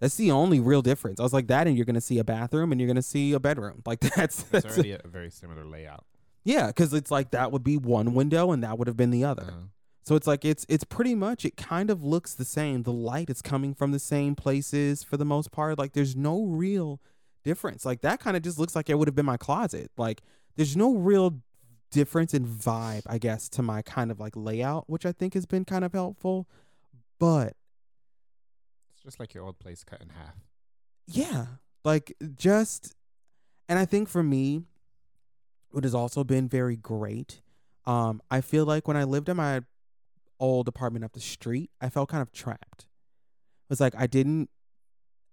that's the only real difference. I was like that, and you're gonna see a bathroom, and you're gonna see a bedroom. Like that's, It's that's already a, a very similar layout. yeah, because it's like that would be one window, and that would have been the other. Uh, So it's like it's it's pretty much it kind of looks the same. The light is coming from the same places for the most part. Like there's no real difference. Like that kind of just looks like it would have been my closet. Like there's no real difference in vibe, I guess, to my kind of like layout, which I think has been kind of helpful. But it's just like your old place cut in half. yeah, like just and I think for me what has also been very great um I feel like when I lived in my old apartment up the street, I felt kind of trapped. It was like I didn't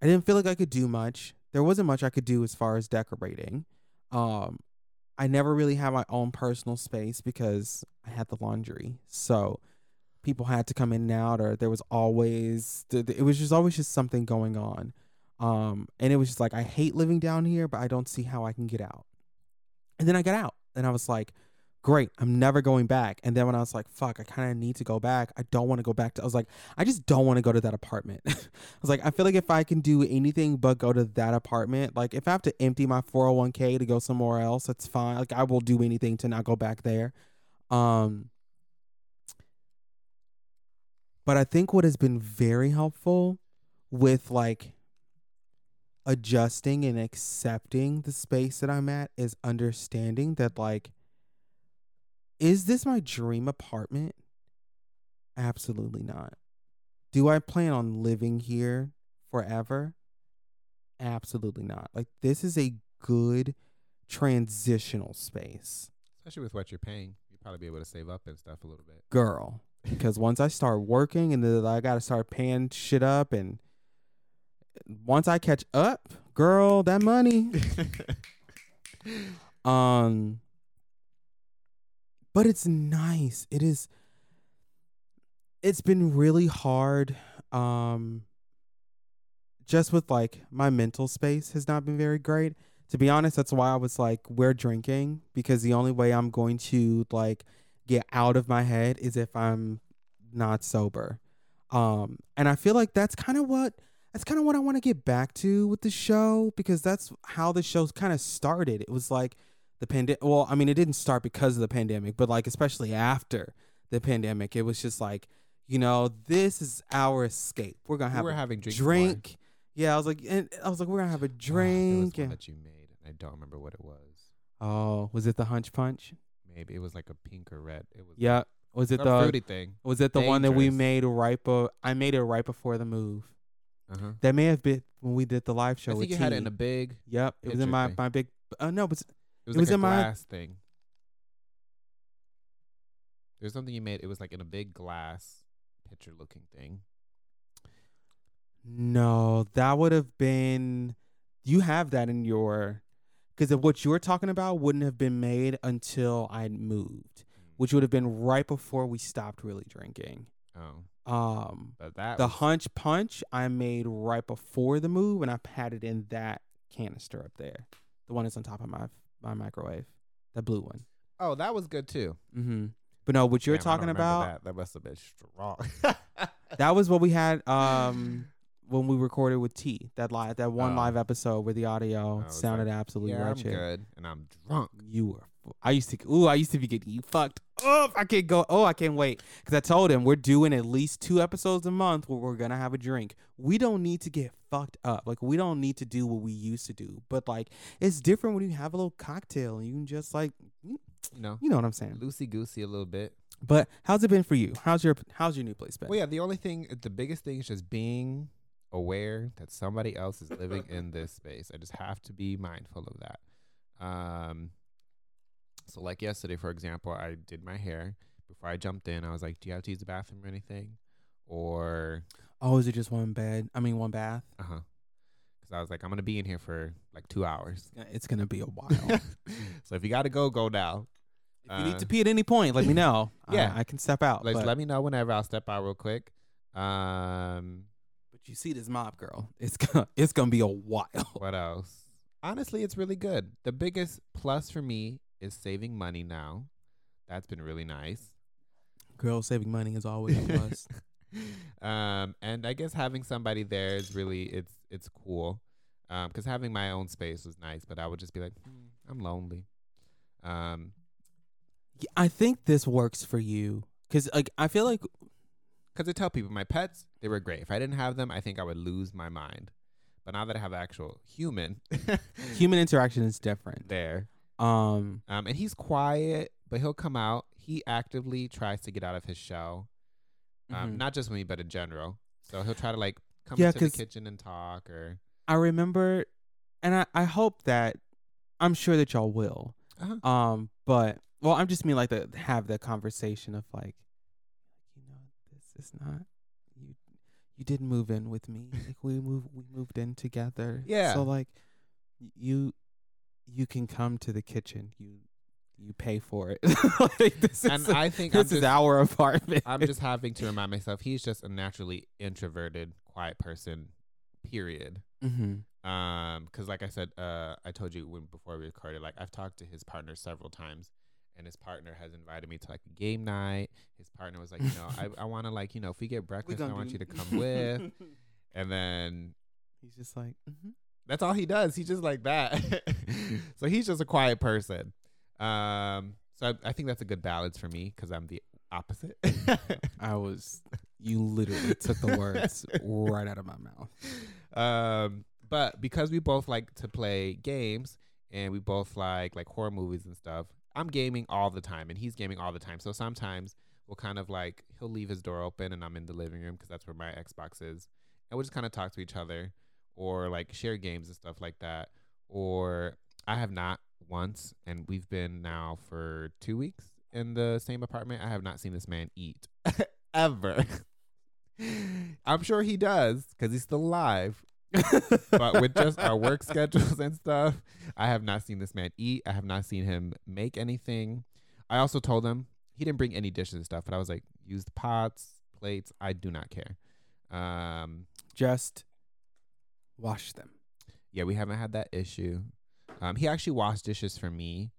I didn't feel like I could do much. There wasn't much I could do as far as decorating. Um I never really had my own personal space because I had the laundry. So people had to come in and out or there was always it was just always just something going on. Um and it was just like I hate living down here, but I don't see how I can get out. And then I got out and I was like great, I'm never going back. And then when I was like, fuck, I kind of need to go back. I don't want to go back to, I was like, I just don't want to go to that apartment. I was like, I feel like if I can do anything but go to that apartment, like if I have to empty my 401k to go somewhere else, that's fine. Like I will do anything to not go back there. Um, but I think what has been very helpful with like adjusting and accepting the space that I'm at is understanding that like is this my dream apartment? Absolutely not. Do I plan on living here forever? Absolutely not. Like this is a good transitional space. Especially with what you're paying. You'd probably be able to save up and stuff a little bit. Girl, because once I start working and then I got to start paying shit up and once I catch up, girl, that money Um but it's nice. It is it's been really hard um just with like my mental space has not been very great. To be honest, that's why I was like we're drinking because the only way I'm going to like get out of my head is if I'm not sober. Um and I feel like that's kind of what that's kind of what I want to get back to with the show because that's how the show's kind of started. It was like the pandemic. Well, I mean, it didn't start because of the pandemic, but like especially after the pandemic, it was just like, you know, this is our escape. We're gonna have were a having drink. drink. Yeah, I was like, and I was like, we're gonna have a Ah, there was drink. one that you made, and I don't remember what it was. oh, was it the hunch punch? Maybe it was like a pink or red. It was Yeah. Was it the fruity thing. was it the one that we made right? Be- I made it right before the move. Uh huh. That may have been when we did the live show. I with think you had it in a big. Yep, it was in my my big. Uh, no, but It was It like was a in my- glass thing. There's something you made. It was like in a big glass pitcher looking thing. No, that would have been. You have that in your, because of what you were talking about wouldn't have been made until I moved, which would have been right before we stopped really drinking. Oh, Um, but that the was- hunch punch I made right before the move, and I had it in that canister up there, the one that's on top of my my microwave, the blue one. Oh, that was good too. Mm-hmm. But no, what you're Damn, I don't talking remember about, that, that must have been strong. that was what we had um when we recorded with T that live that one Oh. live episode where the audio I was sounded like, absolutely yeah, I'm wretched. good, and I'm drunk. You were. I used to. Ooh, I used to be getting you fucked oh, I can't go. Oh, I can't wait because I told him we're doing at least two episodes a month where we're gonna have a drink. We don't need to get fucked up. Like we don't need to do what we used to do. But like it's different when you have a little cocktail and you can just like You know, you know what I'm saying. loosey goosey a little bit. But how's it been for you? How's your how's your new place been? Well, yeah, the only thing, the biggest thing is just being aware that somebody else is living in this space. I just have to be mindful of that. Um, so like yesterday, for example, I did my hair. Before I jumped in, I was like, "Do you have to use the bathroom or anything?" Or, Oh, is it just one bed? I mean, one bath. uh huh, because I was like, "I'm gonna be in here for like two hours." It's gonna be a while. so if you gotta go, go now. you need Uh, to pee at any point, let me know. Yeah. I, I can step out. Like, let me know whenever. I'll step out real quick. Um, but you see this mob girl, it's gonna it's gonna be a while. What else? Honestly, it's really good. The biggest plus for me is saving money now. That's been really nice. Girl, saving money is always a plus. um, and I guess having somebody there is really it's it's cool. Um, 'cause having my own space was nice, but I would just be like, hmm, I'm lonely. Um, I think this works for you because like I feel like 'cause I tell people my pets they were great. If I didn't have them, I think I would lose my mind. But now that I have actual human human interaction is different. there, Um, Um, and he's quiet, but he'll come out. He actively tries to get out of his shell. Um, mhm. not just me, but in general. So he'll try to like come Yeah, into the kitchen and talk, or I remember, and I I hope that I'm sure that y'all will. uh-huh. Um, but well, I'm just mean like to have the conversation of like, you know, this is not you. You didn't move in with me. Like we moved, we moved in together. Yeah. So like, you, you can come to the kitchen. You, you pay for it. like, this and is I think I'm this is just, our apartment. I'm just having to remind myself he's just a naturally introverted, quiet person. Period. hmm Um, 'cause like I said, uh, I told you when before we recorded, like I've talked to his partner several times, and his partner has invited me to like a game night. His partner was like, you know, I I want to like, you know, if we get breakfast, I want you to come with. And then He's just like, hmm that's all he does. He's just like that. so he's just a quiet person. Um, so I, I think that's a good balance for me because I'm the opposite. I was. You literally took the words right out of my mouth. um, but because we both like to play games and we both like like horror movies and stuff, I'm gaming all the time and he's gaming all the time. So sometimes we'll kind of like he'll leave his door open and I'm in the living room because that's where my Xbox is, and we'll just kind of talk to each other or like share games and stuff like that. Or I have not once, and we've been now for two weeks in the same apartment. I have not seen this man eat ever. I'm sure he does because he's still alive. but with just our work schedules and stuff, I have not seen this man eat. I have not seen him make anything. I also told him he didn't bring any dishes and stuff, but I was like, used pots, plates. I do not care. Um, Just wash them. yeah, we haven't had that issue. Um, he actually washed dishes for me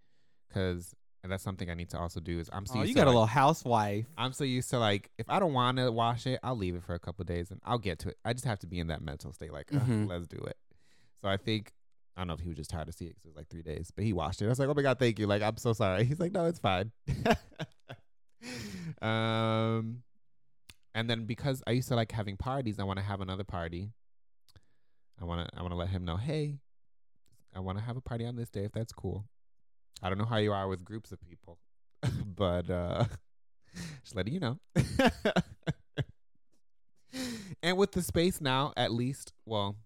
because that's something I need to also do. Is I'm so Oh, you got a little housewife. I'm so used to like if I don't want to wash it, I'll leave it for a couple days and I'll get to it. I just have to be in that mental state, like "Ugh, Mhm. let's do it. So I think I don't know if he was just tired to see it 'cause it was like three days, but he washed it. I was like, oh my god, thank you. Like I'm so sorry. He's like, no, it's fine. um, and then because I used to like having parties, I want to have another party. I want to I want to let him know, hey, I want to have a party on this day if that's cool. I don't know how you are with groups of people, but uh just letting you know. and with the space now, at least, well,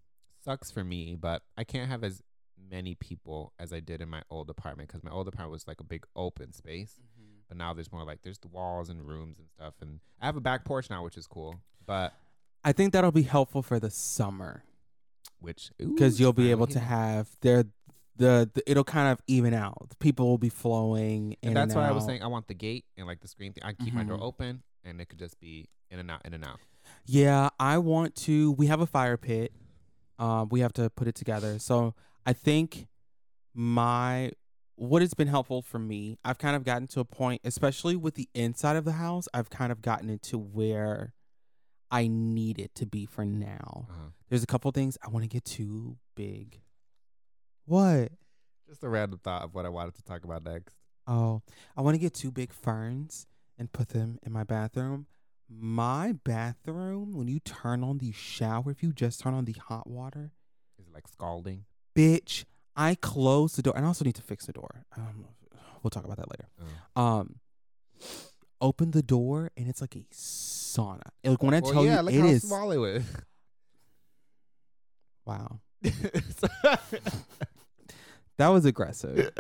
sucks for me, but I can't have as many people as I did in my old apartment because my old apartment was like a big open space. But now there's more like there's the walls and rooms and stuff, and I have a back porch now, which is cool. But I think that'll be helpful for the summer which because you'll be able to have their the, the it'll kind of even out. People will be flowing in And that's and why I was saying I want the gate and like the screen thing. I can keep my door Mhm. open, and it could just be in and out, in and out. Yeah, I want to. We have a fire pit. Um, we have to put it together. So I think my what has been helpful for me, I've kind of gotten to a point, especially with the inside of the house, I've kind of gotten into where I need it to be for now. Uh-huh. There's a couple things I want to get too big. What? Just a random thought of what I wanted to talk about next. Oh, I want to get two big ferns and put them in my bathroom. My bathroom, when you turn on the shower, if you just turn on the hot water, Is it like scalding? bitch, I close the door. And I also need to fix the door. Um, we'll talk about that later. Oh. Um, open the door and it's like a sauna. Like when I Well, tell yeah, you, look it how is. small it was. Wow, that was aggressive.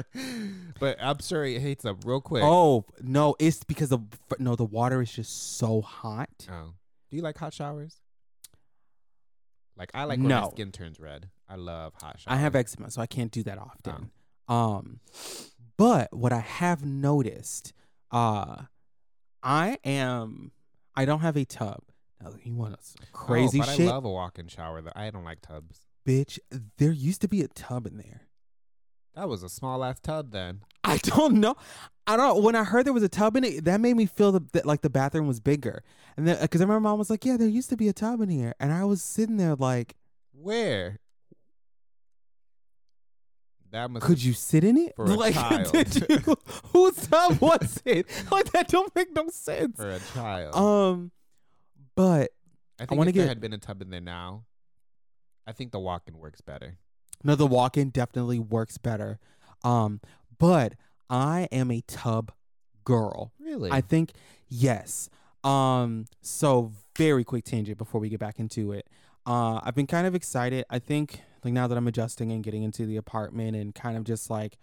but I'm sure it heats up real quick. oh no, it's because the no, the water is just so hot. Oh. Do you like hot showers? Like I like when my skin turns red. I love hot showers. I have eczema, so I can't do that often. Um, but what I have noticed, uh, I am, I don't have a tub. Now, you want some oh, crazy oh, but shit, I love a walk-in shower. Though I don't like tubs. bitch? There used to be a tub in there. That was a small ass tub then. I don't know. I don't. When I heard there was a tub in it, that made me feel the, that like the bathroom was bigger. And then uh, because I remember mom was like, "Yeah, there used to be a tub in here," and I was sitting there like, Where? That must. "Could you sit in it? For a like, child. did you? Whose tub was it? Like that don't make no sense." for a child? Um, but I think wanna if there get- had been a tub in there now, I think the walk-in works better. no, the walk-in definitely works better. Um, but I am a tub girl. Really? I think yes. Um, so very quick tangent before we get back into it. Uh, I've been kind of excited. I think like now that I'm adjusting and getting into the apartment and kind of just like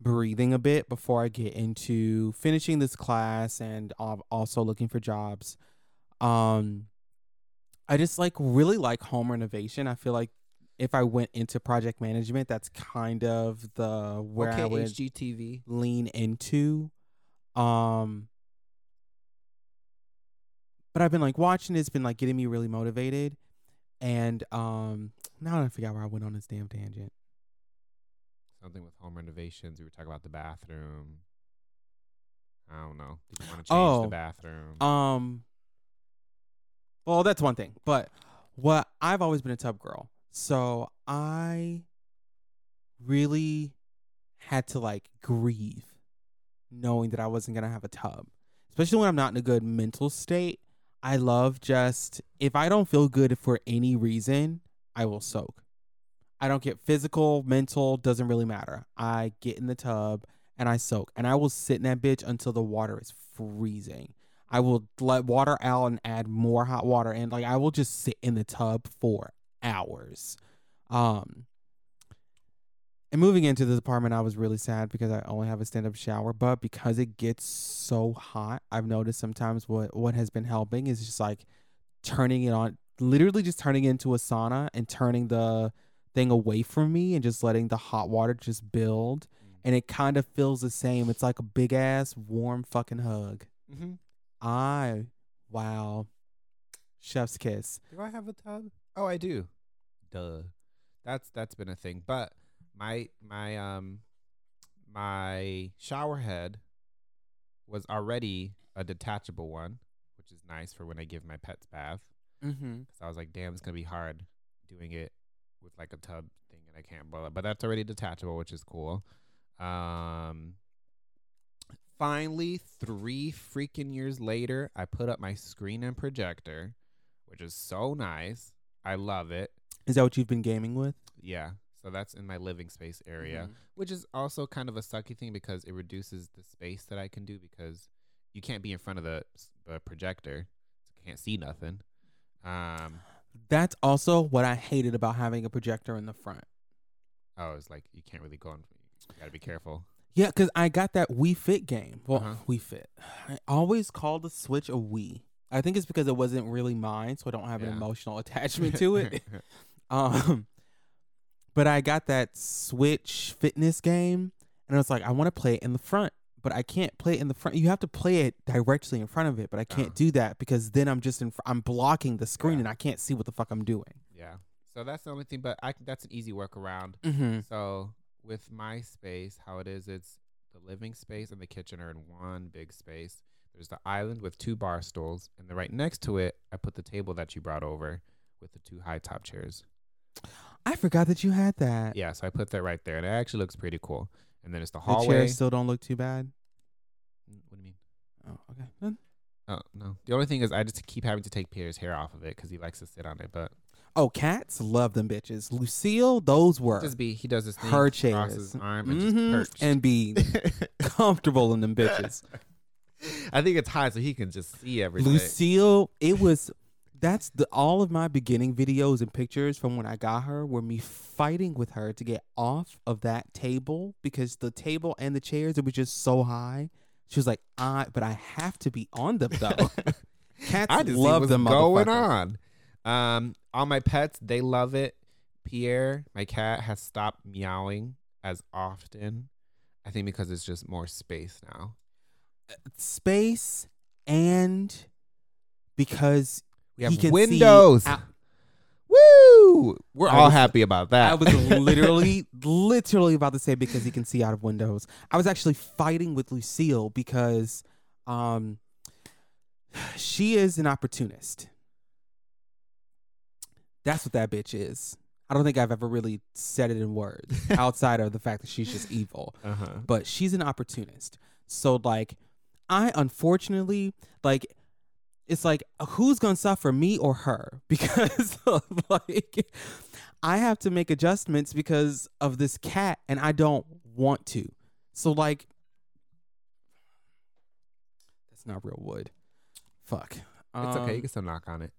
breathing a bit before I get into finishing this class and also looking for jobs. Um, I just like really like home renovation. I feel like if I went into project management, that's kind of the where okay, I would HGTV. lean into. Um but I've been like watching it, it's been like getting me really motivated. And um now I forgot where I went on this damn tangent. Something with home renovations. We were talking about the bathroom. I don't know. Did you want to change Oh, the bathroom? Um well that's one thing. But what I've always been a tub girl. So I really had to like grieve knowing that I wasn't gonna have a tub. Especially when I'm not in a good mental state. I love just if I don't feel good for any reason, I will soak. I don't get physical, mental, doesn't really matter. I get in the tub and I soak. And I will sit in that bitch until the water is freezing. I will let water out and add more hot water and like I will just sit in the tub for hours. Um and moving into this apartment, I was really sad because I only have a stand-up shower. But because it gets so hot, I've noticed sometimes what what has been helping is just like turning it on, literally just turning it into a sauna and turning the thing away from me and just letting the hot water just build. And it kind of feels the same. It's like a big ass warm fucking hug. mm-hmm. I wow, chef's kiss. Do I have a tub? Oh, I do. Duh. That's that's been a thing. But my my um my shower head was already a detachable one, which is nice for when I give my pets bath. Mm-hmm. Cause I was like, damn, it's gonna be hard doing it with like a tub thing, and I can't boil it. But that's already detachable, which is cool. Um, finally, three freaking years later, I put up my screen and projector, which is so nice. I love it. Is that what you've been gaming with? Yeah. So that's in my living space area, Mm-hmm. which is also kind of a sucky thing because it reduces the space that I can do because you can't be in front of the, s- the projector. So can't see nothing. Um, That's also what I hated about having a projector in the front. oh, it's like you can't really go on. You gotta be careful. Yeah, because I got that Wii Fit game. Well, Uh-huh. Wii Fit. I always call the Switch a Wii. I think it's because it wasn't really mine, so I don't have an Yeah. emotional attachment to it. um, but I got that Switch fitness game, and I was like, I want to play it in the front, but I can't play it in the front. You have to play it directly in front of it, but I can't Oh. do that because then I'm just in. Fr- I'm blocking the screen, Yeah. and I can't see what the fuck I'm doing. yeah. So that's the only thing, but I that's an easy workaround. Mm-hmm. So with my space, how it is, it's the living space and the kitchen are in one big space. There's the island with two bar stools, and then right next to it, I put the table that you brought over with the two high top chairs. I forgot that you had that. Yeah, so I put that right there, and it actually looks pretty cool. and then it's the The hallway. chairs still don't look too bad. What do you mean? Oh, okay. Then- Oh no. The only thing is, I just keep having to take Pierre's hair off of it because he likes to sit on it. But Oh, cats love them bitches. Lucille, those were just be he does this thing, her crosses his chairs. arm and Mhm, just perched. and be comfortable in them bitches. I think it's high so he can just see everything. Lucille, it was that's the all of my beginning videos and pictures from when I got her were me fighting with her to get off of that table because the table and the chairs it was just so high. She was like, "I, but I have to be on them though." Cats I just love them. going on. Um, all my pets they love it. Pierre, my cat, has stopped meowing as often. I think because it's just more space now. Space and because We he have can see windows. out- Woo! We're I all was- happy about that. I was literally, literally about to say because he can see out of windows. I was actually fighting with Lucille because, um, she is an opportunist. That's what that bitch is. I don't think I've ever really said it in words outside of the fact that she's just evil. uh-huh. But she's an opportunist. So like, I unfortunately like. It's like who's gonna suffer, me or her? Because like I have to make adjustments because of this cat, and I don't want to. So like, that's not real wood. Fuck. It's okay. You Um, can still knock on it.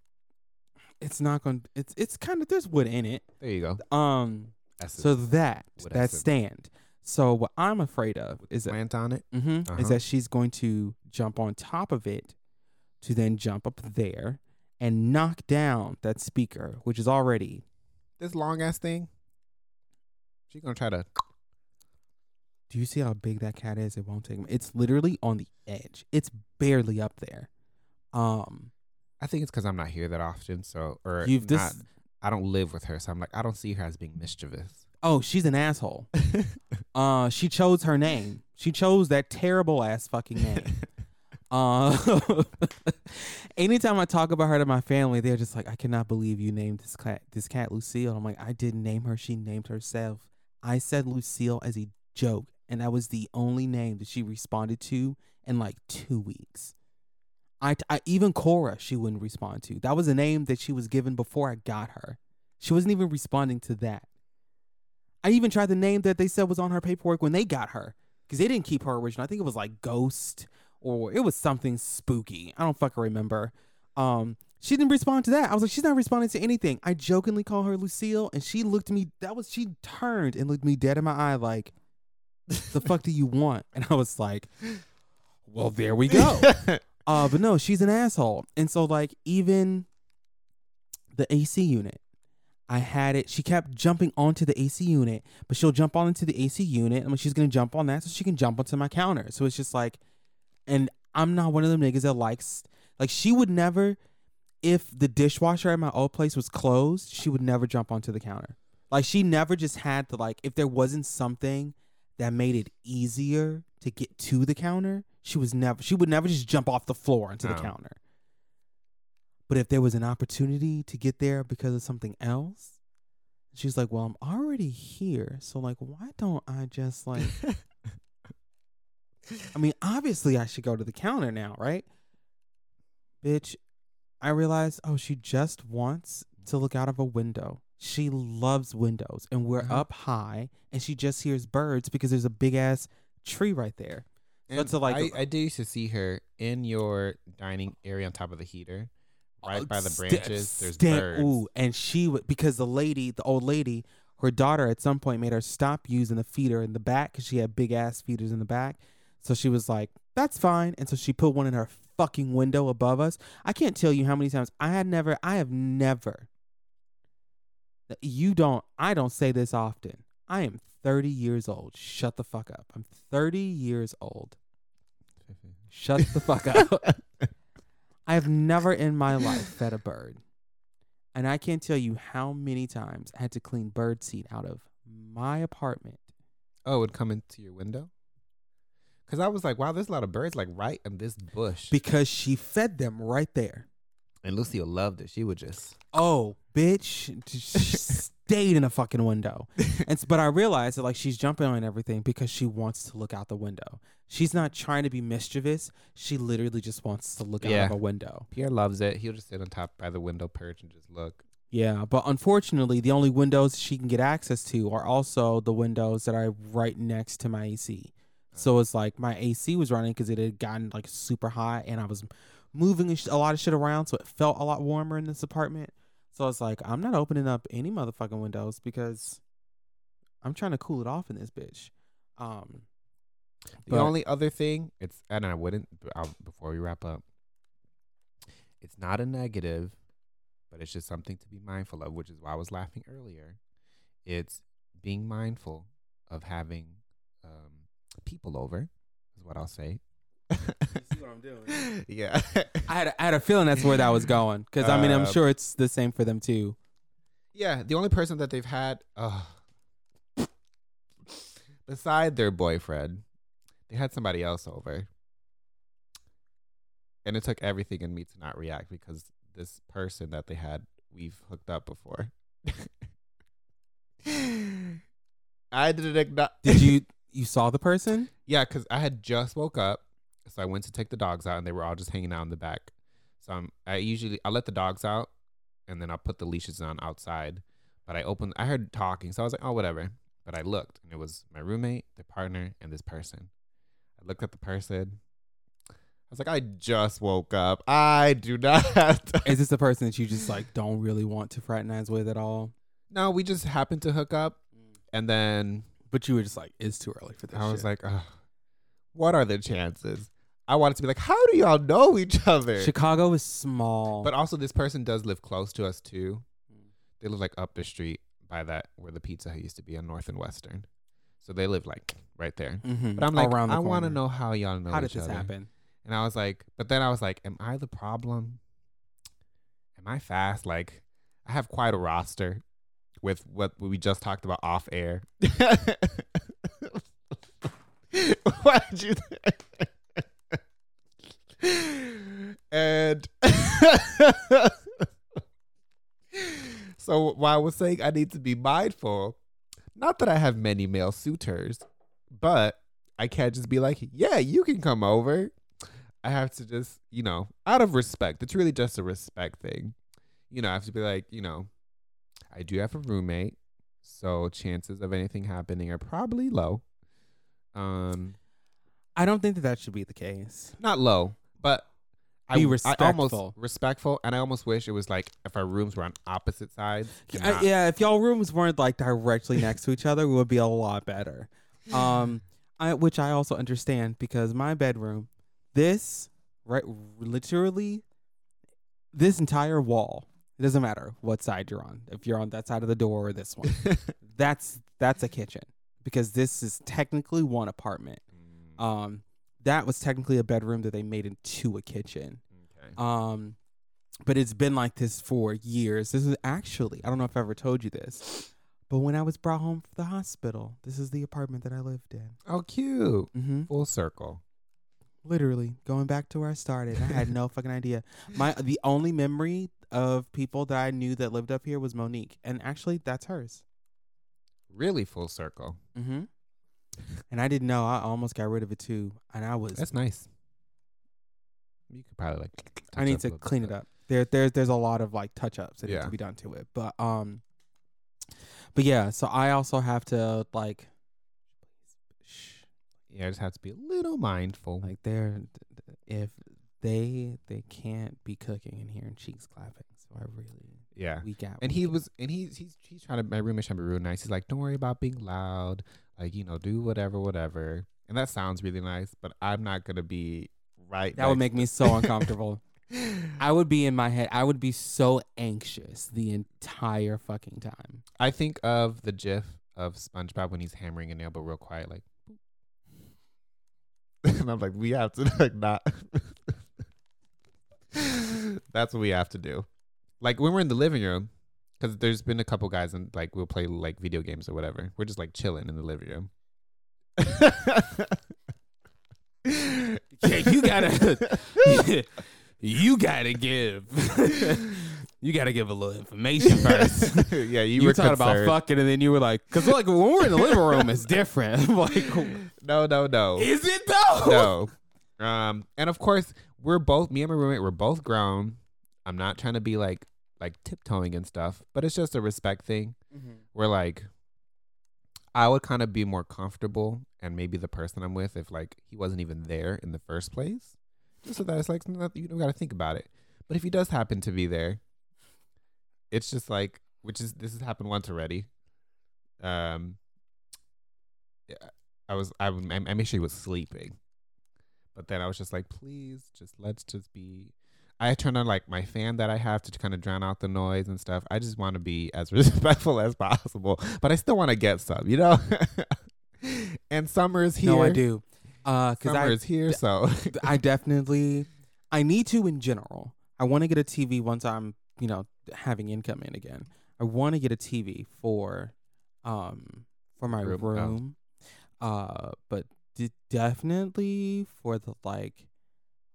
It's not to It's it's kind of there's wood in it. There you go. Um. That's So that Wood that essence. stand. So what I'm afraid of is that plant on it. hmm Uh-huh. is that she's going to jump on top of it to then jump up there and knock down that speaker, which is already This long ass thing. She's gonna try to. Do you see how big that cat is? It won't take. It's literally on the edge. It's barely up there. Um, I think it's because I'm not here that often. So or you've this. not, I don't live with her, so I'm like I don't see her as being mischievous. Oh, she's an asshole. Uh, she chose her name. She chose that terrible ass fucking name. Uh, anytime I talk about her to my family, they're just like, "I cannot believe you named this cat this cat Lucille." I'm like, "I didn't name her. She named herself. I said Lucille as a joke, and that was the only name that she responded to in like two weeks." I, I even Cora she wouldn't respond to. That was a name that she was given before I got her. She wasn't even responding to that. I even tried the name that they said was on her paperwork when they got her because they didn't keep her original. I think it was like Ghost or it was something spooky. I don't fucking remember. Um, she didn't respond to that. I was like, she's not responding to anything. I jokingly call her Lucille, and she looked at me. That was she turned and looked me dead in my eye, like, "The fuck do you want?" And I was like, "Well, there we go." Uh, but no, she's an asshole. And so like even the AC unit, I had it. She kept jumping onto the AC unit, but she'll jump on into the AC unit. I mean, she's gonna jump on that so she can jump onto my counter. So it's just like, and I'm not one of them niggas that likes like she would never. If the dishwasher at my old place was closed, she would never jump onto the counter. Like she never just had to like if there wasn't something that made it easier to get to the counter, she was never she would never just jump off the floor into the Oh. counter. But if there was an opportunity to get there because of something else, she's like, "Well, I'm already here, so like why don't I just like I mean, obviously I should go to the counter now, right? Bitch, I realized, oh, she just wants to look out of a window. She loves windows, and we're Uh-huh. up high, and she just hears birds because there's a big ass tree right there. And That's a, like, I, I do used to see her in your dining area on top of the heater, right Uh, by the branches. There's sta- birds. Ooh, and she would because the lady, the old lady, her daughter at some point made her stop using the feeder in the back because she had big ass feeders in the back. So she was like, "That's fine," and so she put one in her fucking window above us. I can't tell you how many times I had never, I have never. You don't. I don't say this often. I am 30 years old. Shut the fuck up. I'm 30 years old. Shut the fuck up. I have never in my life fed a bird. And I can't tell you how many times I had to clean bird seed out of my apartment. Oh, it would come into your window? Because I was like, wow, there's a lot of birds like right in this bush. because she fed them right there. And Lucille loved it. She would just oh, bitch, just stayed in a fucking window. And but I realized that like she's jumping on everything because she wants to look out the window. She's not trying to be mischievous. She literally just wants to look out of a window. Pierre loves it. He'll just sit on top by the window perch and just look. Yeah, but unfortunately, the only windows she can get access to are also the windows that are right next to my AC. So it's like my AC was running because it had gotten like super hot, and I was moving a lot of shit around, so it felt a lot warmer in this apartment. So it's like I'm not opening up any motherfucking windows because I'm trying to cool it off in this bitch. Um, The only other thing, it's and I wouldn't I'll, before we wrap up. It's not a negative, but it's just something to be mindful of, which is why I was laughing earlier. It's being mindful of having um, people over, is what I'll say. see what I'm doing? Yeah. I had a, I had a feeling that's where that was going because I mean I'm Uh, sure it's the same for them too. Yeah, the only person that they've had, uh, beside their boyfriend, they had somebody else over. And it took everything in me to not react because this person that they had, we've hooked up before. I didn't acknowledge. Did you you saw the person? Yeah, because I had just woke up, so I went to take the dogs out, and they were all just hanging out in the back. So I'm, I usually I let the dogs out, and then I'll put the leashes on outside. But I opened, I heard talking, so I was like, oh, whatever. But I looked, and it was my roommate, the partner, and this person. I looked at the person. I was like, I just woke up. I do not. Is this the person that you just like don't really want to fraternize with at all? No, we just happened to hook up, and then But you were just like, it's too early for this. I was shit. like, Ugh, what are the chances? I wanted to be like, how do y'all know each other? Chicago is small. But also, this person does live close to us too. They live like up the street by that where the Pizza used to be on North and Western. So they live like right there. Mhm. But I'm like, around I want to know how y'all know how did this other. happen? And I was like, but then I was like, am I the problem? Am I fast? Like, I have quite a roster with what we just talked about off air. Why did you? and so, while I was saying I need to be mindful, not that I have many male suitors, but I can't just be like, yeah, you can come over. I have to just, you know, out of respect. It's really just a respect thing. You know, I have to be like, you know, I do have a roommate, so chances of anything happening are probably low. Um, I don't think that that should be the case. not low, but I, Be I almost respectful. respectful, and I almost wish it was like if our rooms were on opposite sides. not- yeah, if y'all rooms weren't like directly next to each other, it would be a lot better. Um, I which I also understand because my bedroom, this right, literally, this entire wall. It doesn't matter what side you're on. If you're on that side of the door or this one, that's that's a kitchen because this is technically one apartment. Mm, Um, that was technically a bedroom that they made into a kitchen. okay. Um, but it's been like this for years. This is actually, I don't know if I ever told you this, but when I was brought home from the hospital, this is the apartment that I lived in. Oh, cute. Mm-hmm. Full circle. Literally going back to where I started. I had no fucking idea. My the only memory of people that I knew that lived up here was Monique, and actually that's hers. Really full circle. Mm-hmm. And I didn't know. I almost got rid of it too, and I was. That's nice. You could probably like. I need to bit, clean it up. There, there's, there's a lot of like touch ups that need to be done to it. But um, but yeah. So I also have to like, Yeah, I just have to be a little mindful. like they're if they they can't be cooking and hearing cheeks clapping. So I really yeah. week out. And he was, and he's he's he's trying to. My roommate's trying to be real nice. He's like, "Don't worry about being loud. Like, you know, do whatever, whatever." And that sounds really nice, but I'm not gonna be right. that would make me so uncomfortable. I would be in my head. I would be so anxious the entire fucking time. I think of the GIF of SpongeBob when he's hammering a nail, but real quiet, like. and I'm like, we have to like not. That's what we have to do. Like when we're in the living room, because there's been a couple guys and like we'll play like video games or whatever. We're just like chilling in the living room. Yeah, you gotta- you gotta give. you gotta give a little information first. yeah, you, you, were talking about fucking, and then you were like, because like when we're in the living room, it's different. like, No, no, no. is it though? no. Um, and of course, we're both me and my roommate. We're both grown. I'm not trying to be like like tiptoeing and stuff, but it's just a respect thing. We're like, I would kind of be more comfortable, and maybe the person I'm with, if like he wasn't even there in the first place, just so that it's like you don't got to think about it. But if he does happen to be there, it's just like, which is this has happened once already. Um, yeah, I was I made sure he was sleeping, but then I was just like, please, just let's just be. I turned on like my fan that I have to kind of drown out the noise and stuff. I just want to be as respectful as possible, but I still want to get some, you know. and summer is here. No, I do. Uh, because Summer I is here, so I definitely I need to in general. I want to get a TV once I'm, you know, having income in again. I want to get a TV for um for my Room, oh. room. Uh but d- definitely for the like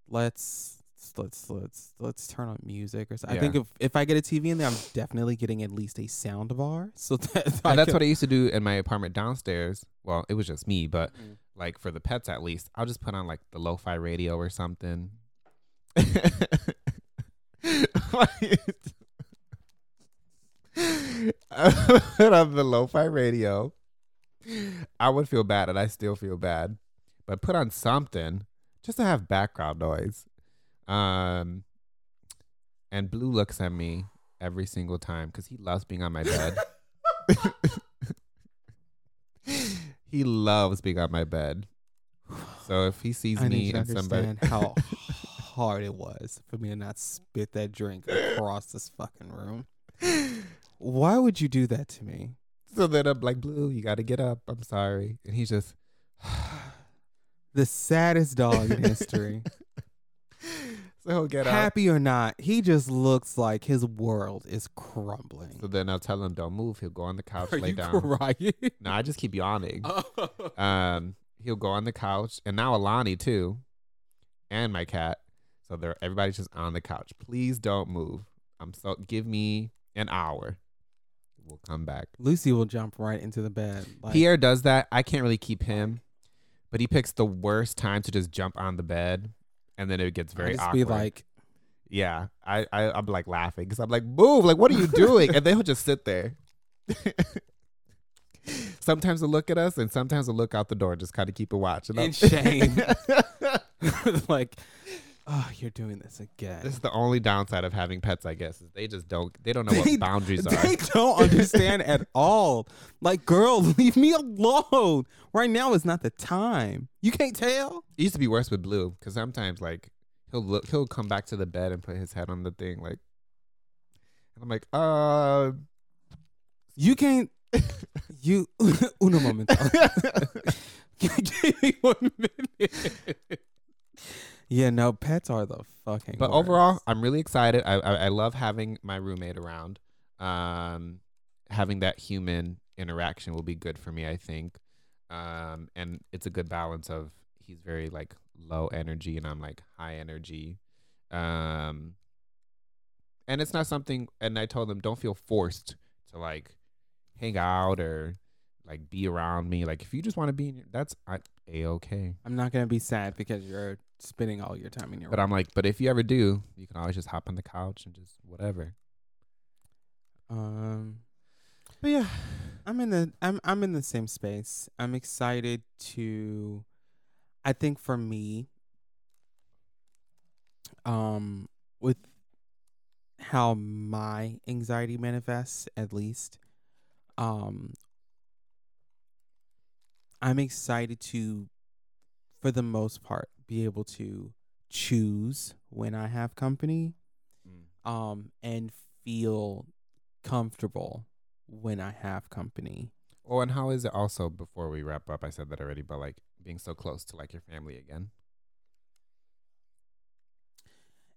let's let's let's let's turn on music or something. I think if if I get a TV in there, I'm definitely getting at least a sound bar. So that and that's what I used to do in my apartment downstairs. Well, it was just me, but Mm. like for the pets at least, I'll just put on like the lo-fi radio or something. Put on the lo-fi radio. I would feel bad, and I still feel bad, but put on something just to have background noise. Um, and Blue looks at me every single time because he loves being on my bed. he loves being on my bed. So if he sees I me and somebody, how hard it was for me to not spit that drink across this fucking room. Why would you do that to me? So then I'm like, Blue, you got to get up. I'm sorry, and he's just. The saddest dog in history. so he'll get up. Happy or not, he just looks like his world is crumbling. So then I'll tell him, don't move. He'll go on the couch, Are lay you down. crying? No, I just keep yawning. Um, he'll go on the couch, and now Alani too, and my cat. So they're everybody's just on the couch. Please don't move. I'm so give me an hour. We'll come back. Lucy will jump right into the bed. Like, Pierre does that. I can't really keep him, but he picks the worst time to just jump on the bed, and then it gets I very just awkward. be like, yeah, I, I I'm like laughing because I'm like, move! Like, what are you doing? and then he'll just sit there. sometimes he'll look at us, and sometimes he'll look out the door, just kind of keep a watch. And In I'm- shame. like, oh, you're doing this again. This is the only downside of having pets, I guess, is they just don't they don't know They- what boundaries are. They don't understand at all. Like, girl, leave me alone. Right now is not the time. You can't tell. It used to be worse with Blue because sometimes like he'll look he'll come back to the bed and put his head on the thing like, and I'm like, uh, You can't. You uno momento. Give me one minute. Yeah, no, pets are the fucking. but worst. overall, I'm really excited. I, I I love having my roommate around. Um, having that human interaction will be good for me, I think. Um, and it's a good balance of he's very like low energy and I'm like high energy. Um, and it's not something. And I told him don't feel forced to like hang out or like be around me. Like if you just want to be, in your, that's a okay. I'm not gonna be sad because you're spending all your time in your. But I'm like, but if you ever do, you can always just hop on the couch and just whatever. um, But yeah, I'm in the I'm I'm in the same space. I'm excited to I think for me um with how my anxiety manifests at least um I'm excited to for the most part be able to choose when I have company um and feel comfortable when I have company. Oh, and how is it also before we wrap up? I said that already, but like being so close to like your family again.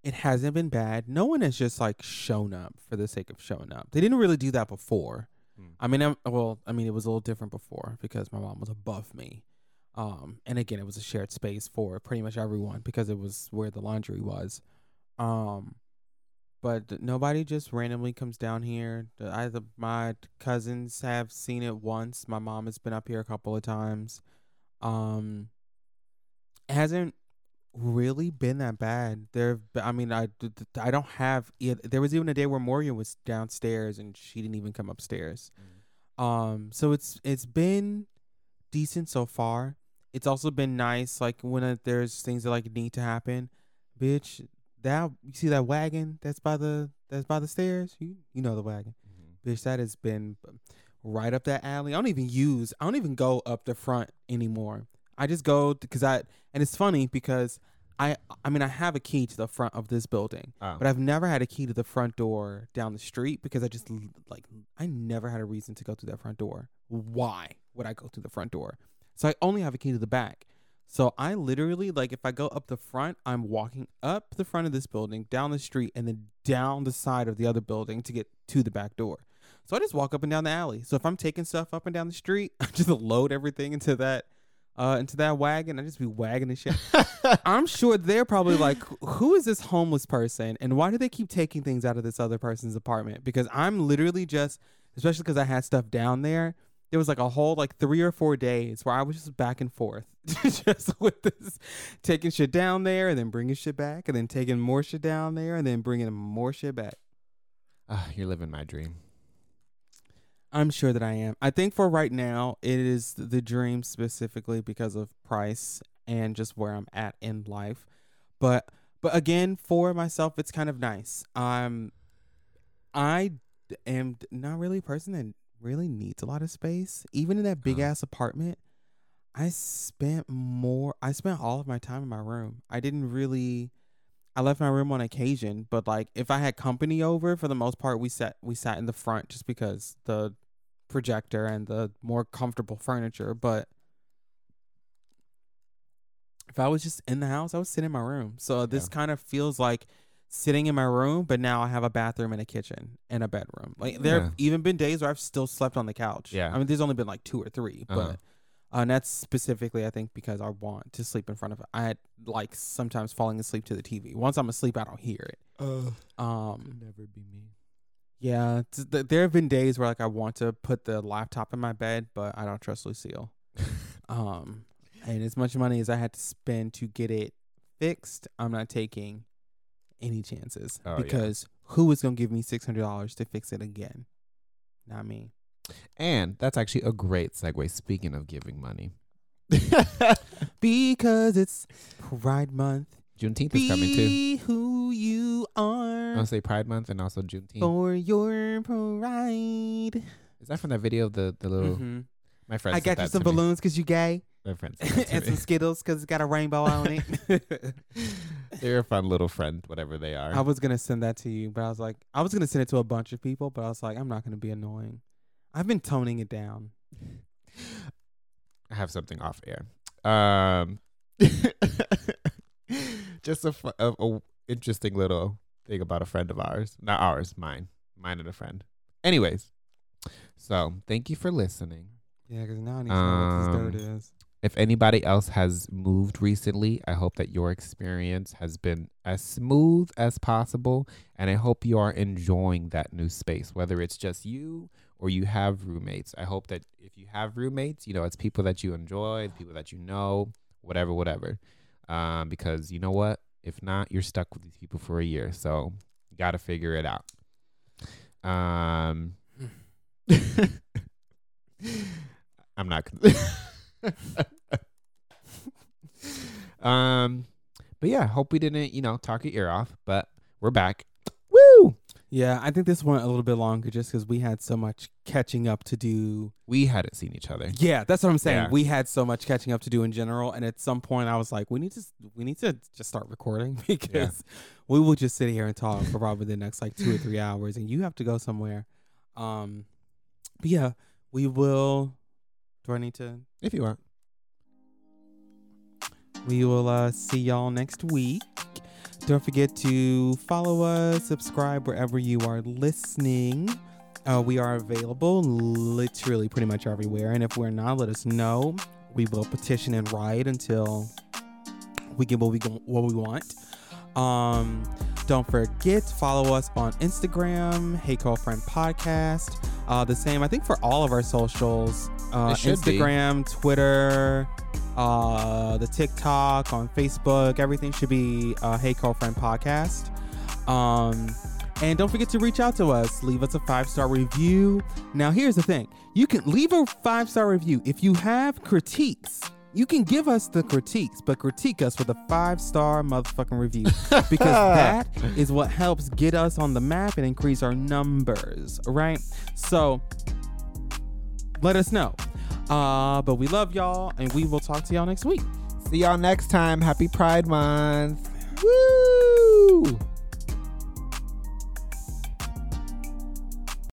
It hasn't been bad. No one has just like shown up for the sake of showing up. They didn't really do that before. Hmm. I mean, I'm, well, I mean, it was a little different before because my mom was above me. Um, and again, it was a shared space for pretty much everyone because it was where the laundry was. Um, but nobody just randomly comes down here. The- Either my cousins have seen it once. My mom has been up here a couple of times. Um, it hasn't really been that bad. There, I mean, I, I don't have. It, there was even a day where Morgan was downstairs and she didn't even come upstairs. Um, so it's it's been decent so far. It's also been nice, like when uh, there's things that like need to happen. Bitch, that you see that wagon that's by the that's by the stairs. You you know the wagon, Mhm. bitch. That has been right up that alley. I don't even use. I don't even go up the front anymore. I just go because I and it's funny because I I mean I have a key to the front of this building, Oh. but I've never had a key to the front door down the street because I just like I never had a reason to go through that front door. Why would I go through the front door? So I only have a key to the back. So I literally like if I go up the front, I'm walking up the front of this building, down the street, and then down the side of the other building to get to the back door. So I just walk up and down the alley. So if I'm taking stuff up and down the street, I just load everything into that uh into that wagon. I just be wagging the shit. I'm sure they're probably like, who is this homeless person and why do they keep taking things out of this other person's apartment? Because I'm literally just, especially because I had stuff down there, there was like a whole like three or four days where I was just back and forth, just with this, taking shit down there and then bringing shit back and then taking more shit down there and then bringing more shit back. Ah, you're living my dream. I'm sure that I am. I think for right now, it is the dream specifically because of price and just where I'm at in life. But but again, for myself, it's kind of nice. Um, I am not really a person that really needs a lot of space. Even in that big Uh-huh. ass apartment, I spent more. I spent all of my time in my room. I didn't really. I left my room on occasion, but like if I had company over, for the most part, we sat we sat in the front just because the projector and the more comfortable furniture. But if I was just in the house, I would sit in my room. So this Yeah. kind of feels like sitting in my room, but now I have a bathroom and a kitchen and a bedroom. Like there have even been days where I've still slept on the couch. Yeah. I mean, there's only been like two or 3 Uh-huh. but uh, and that's specifically, I think, because I want to sleep in front of it. I had like sometimes falling asleep to the TV. Once I'm asleep, I don't hear it. Uh, Um, never be me. yeah, t- th- there have been days where like I want to put the laptop in my bed, but I don't trust Lucille. Um, and as much money as I had to spend to get it fixed, I'm not taking any chances Oh, yeah. because who is gonna give me six hundred dollars to fix it again? Not me. And that's actually a great segue. Speaking of giving money, Because it's Pride Month. Juneteenth is coming too. Be who you are I'll say Pride Month and also Juneteenth. for your pride. Is that from that video of the the little? Mhm. My friend. I got you some balloons because you gay, My friend. sent that and some. Skittles because it's got a rainbow on it. They're a fun little friend, whatever they are. I was gonna send that to you, but I was like, I was gonna send it to a bunch of people, but I was like, I'm not gonna be annoying. I've been toning it down. I have something off air. Um, just a, fu- a, a interesting little thing about a friend of ours. Not ours, mine. Mine and a friend. Anyways, so thank you for listening. Yeah, because now I need to know what Um, this dirt is. If anybody else has moved recently, I hope that your experience has been as smooth as possible. And I hope you are enjoying that new space, whether it's just you or you have roommates. I hope that if you have roommates, you know, it's people that you enjoy, people that you know, whatever, whatever. Um, because you know what? If not, you're stuck with these people for a year. So you got to figure it out. Um, I'm not. Con- um, but yeah, hope we didn't, you know, talk your ear off. But we're back. Woo! Yeah, I think this went a little bit longer just because we had so much catching up to do. We hadn't seen each other. Yeah, that's what I'm saying. Yeah. We had so much catching up to do in general, and at some point, I was like, we need to we need to just start recording because we will just sit here and talk for probably the next like two or three hours, and you have to go somewhere. Um, but yeah, we will. Do I need to? If you want. We will uh, see y'all next week. Don't forget to follow us, subscribe wherever you are listening. Uh, we are available literally pretty much everywhere. And if we're not, let us know. We will petition and riot until we get what we go- what we want. Um, Don't forget to follow us on Instagram, Hey Curlfriend Podcast. Uh, the same, I think, for all of our socials uh, should be. Instagram, Twitter, uh, the TikTok, on Facebook. Everything should be uh, Hey Curlfriend Podcast. Um, and don't forget to reach out to us. Leave us a five star review. Now, here's the thing you can leave a five star review. If you have critiques, you can give us the critiques, but critique us with a five star motherfucking review because that is what helps get us on the map and increase our numbers, right? So let us know. Uh, but we love y'all and we will talk to y'all next week. See y'all next time. Happy Pride Month. Woo!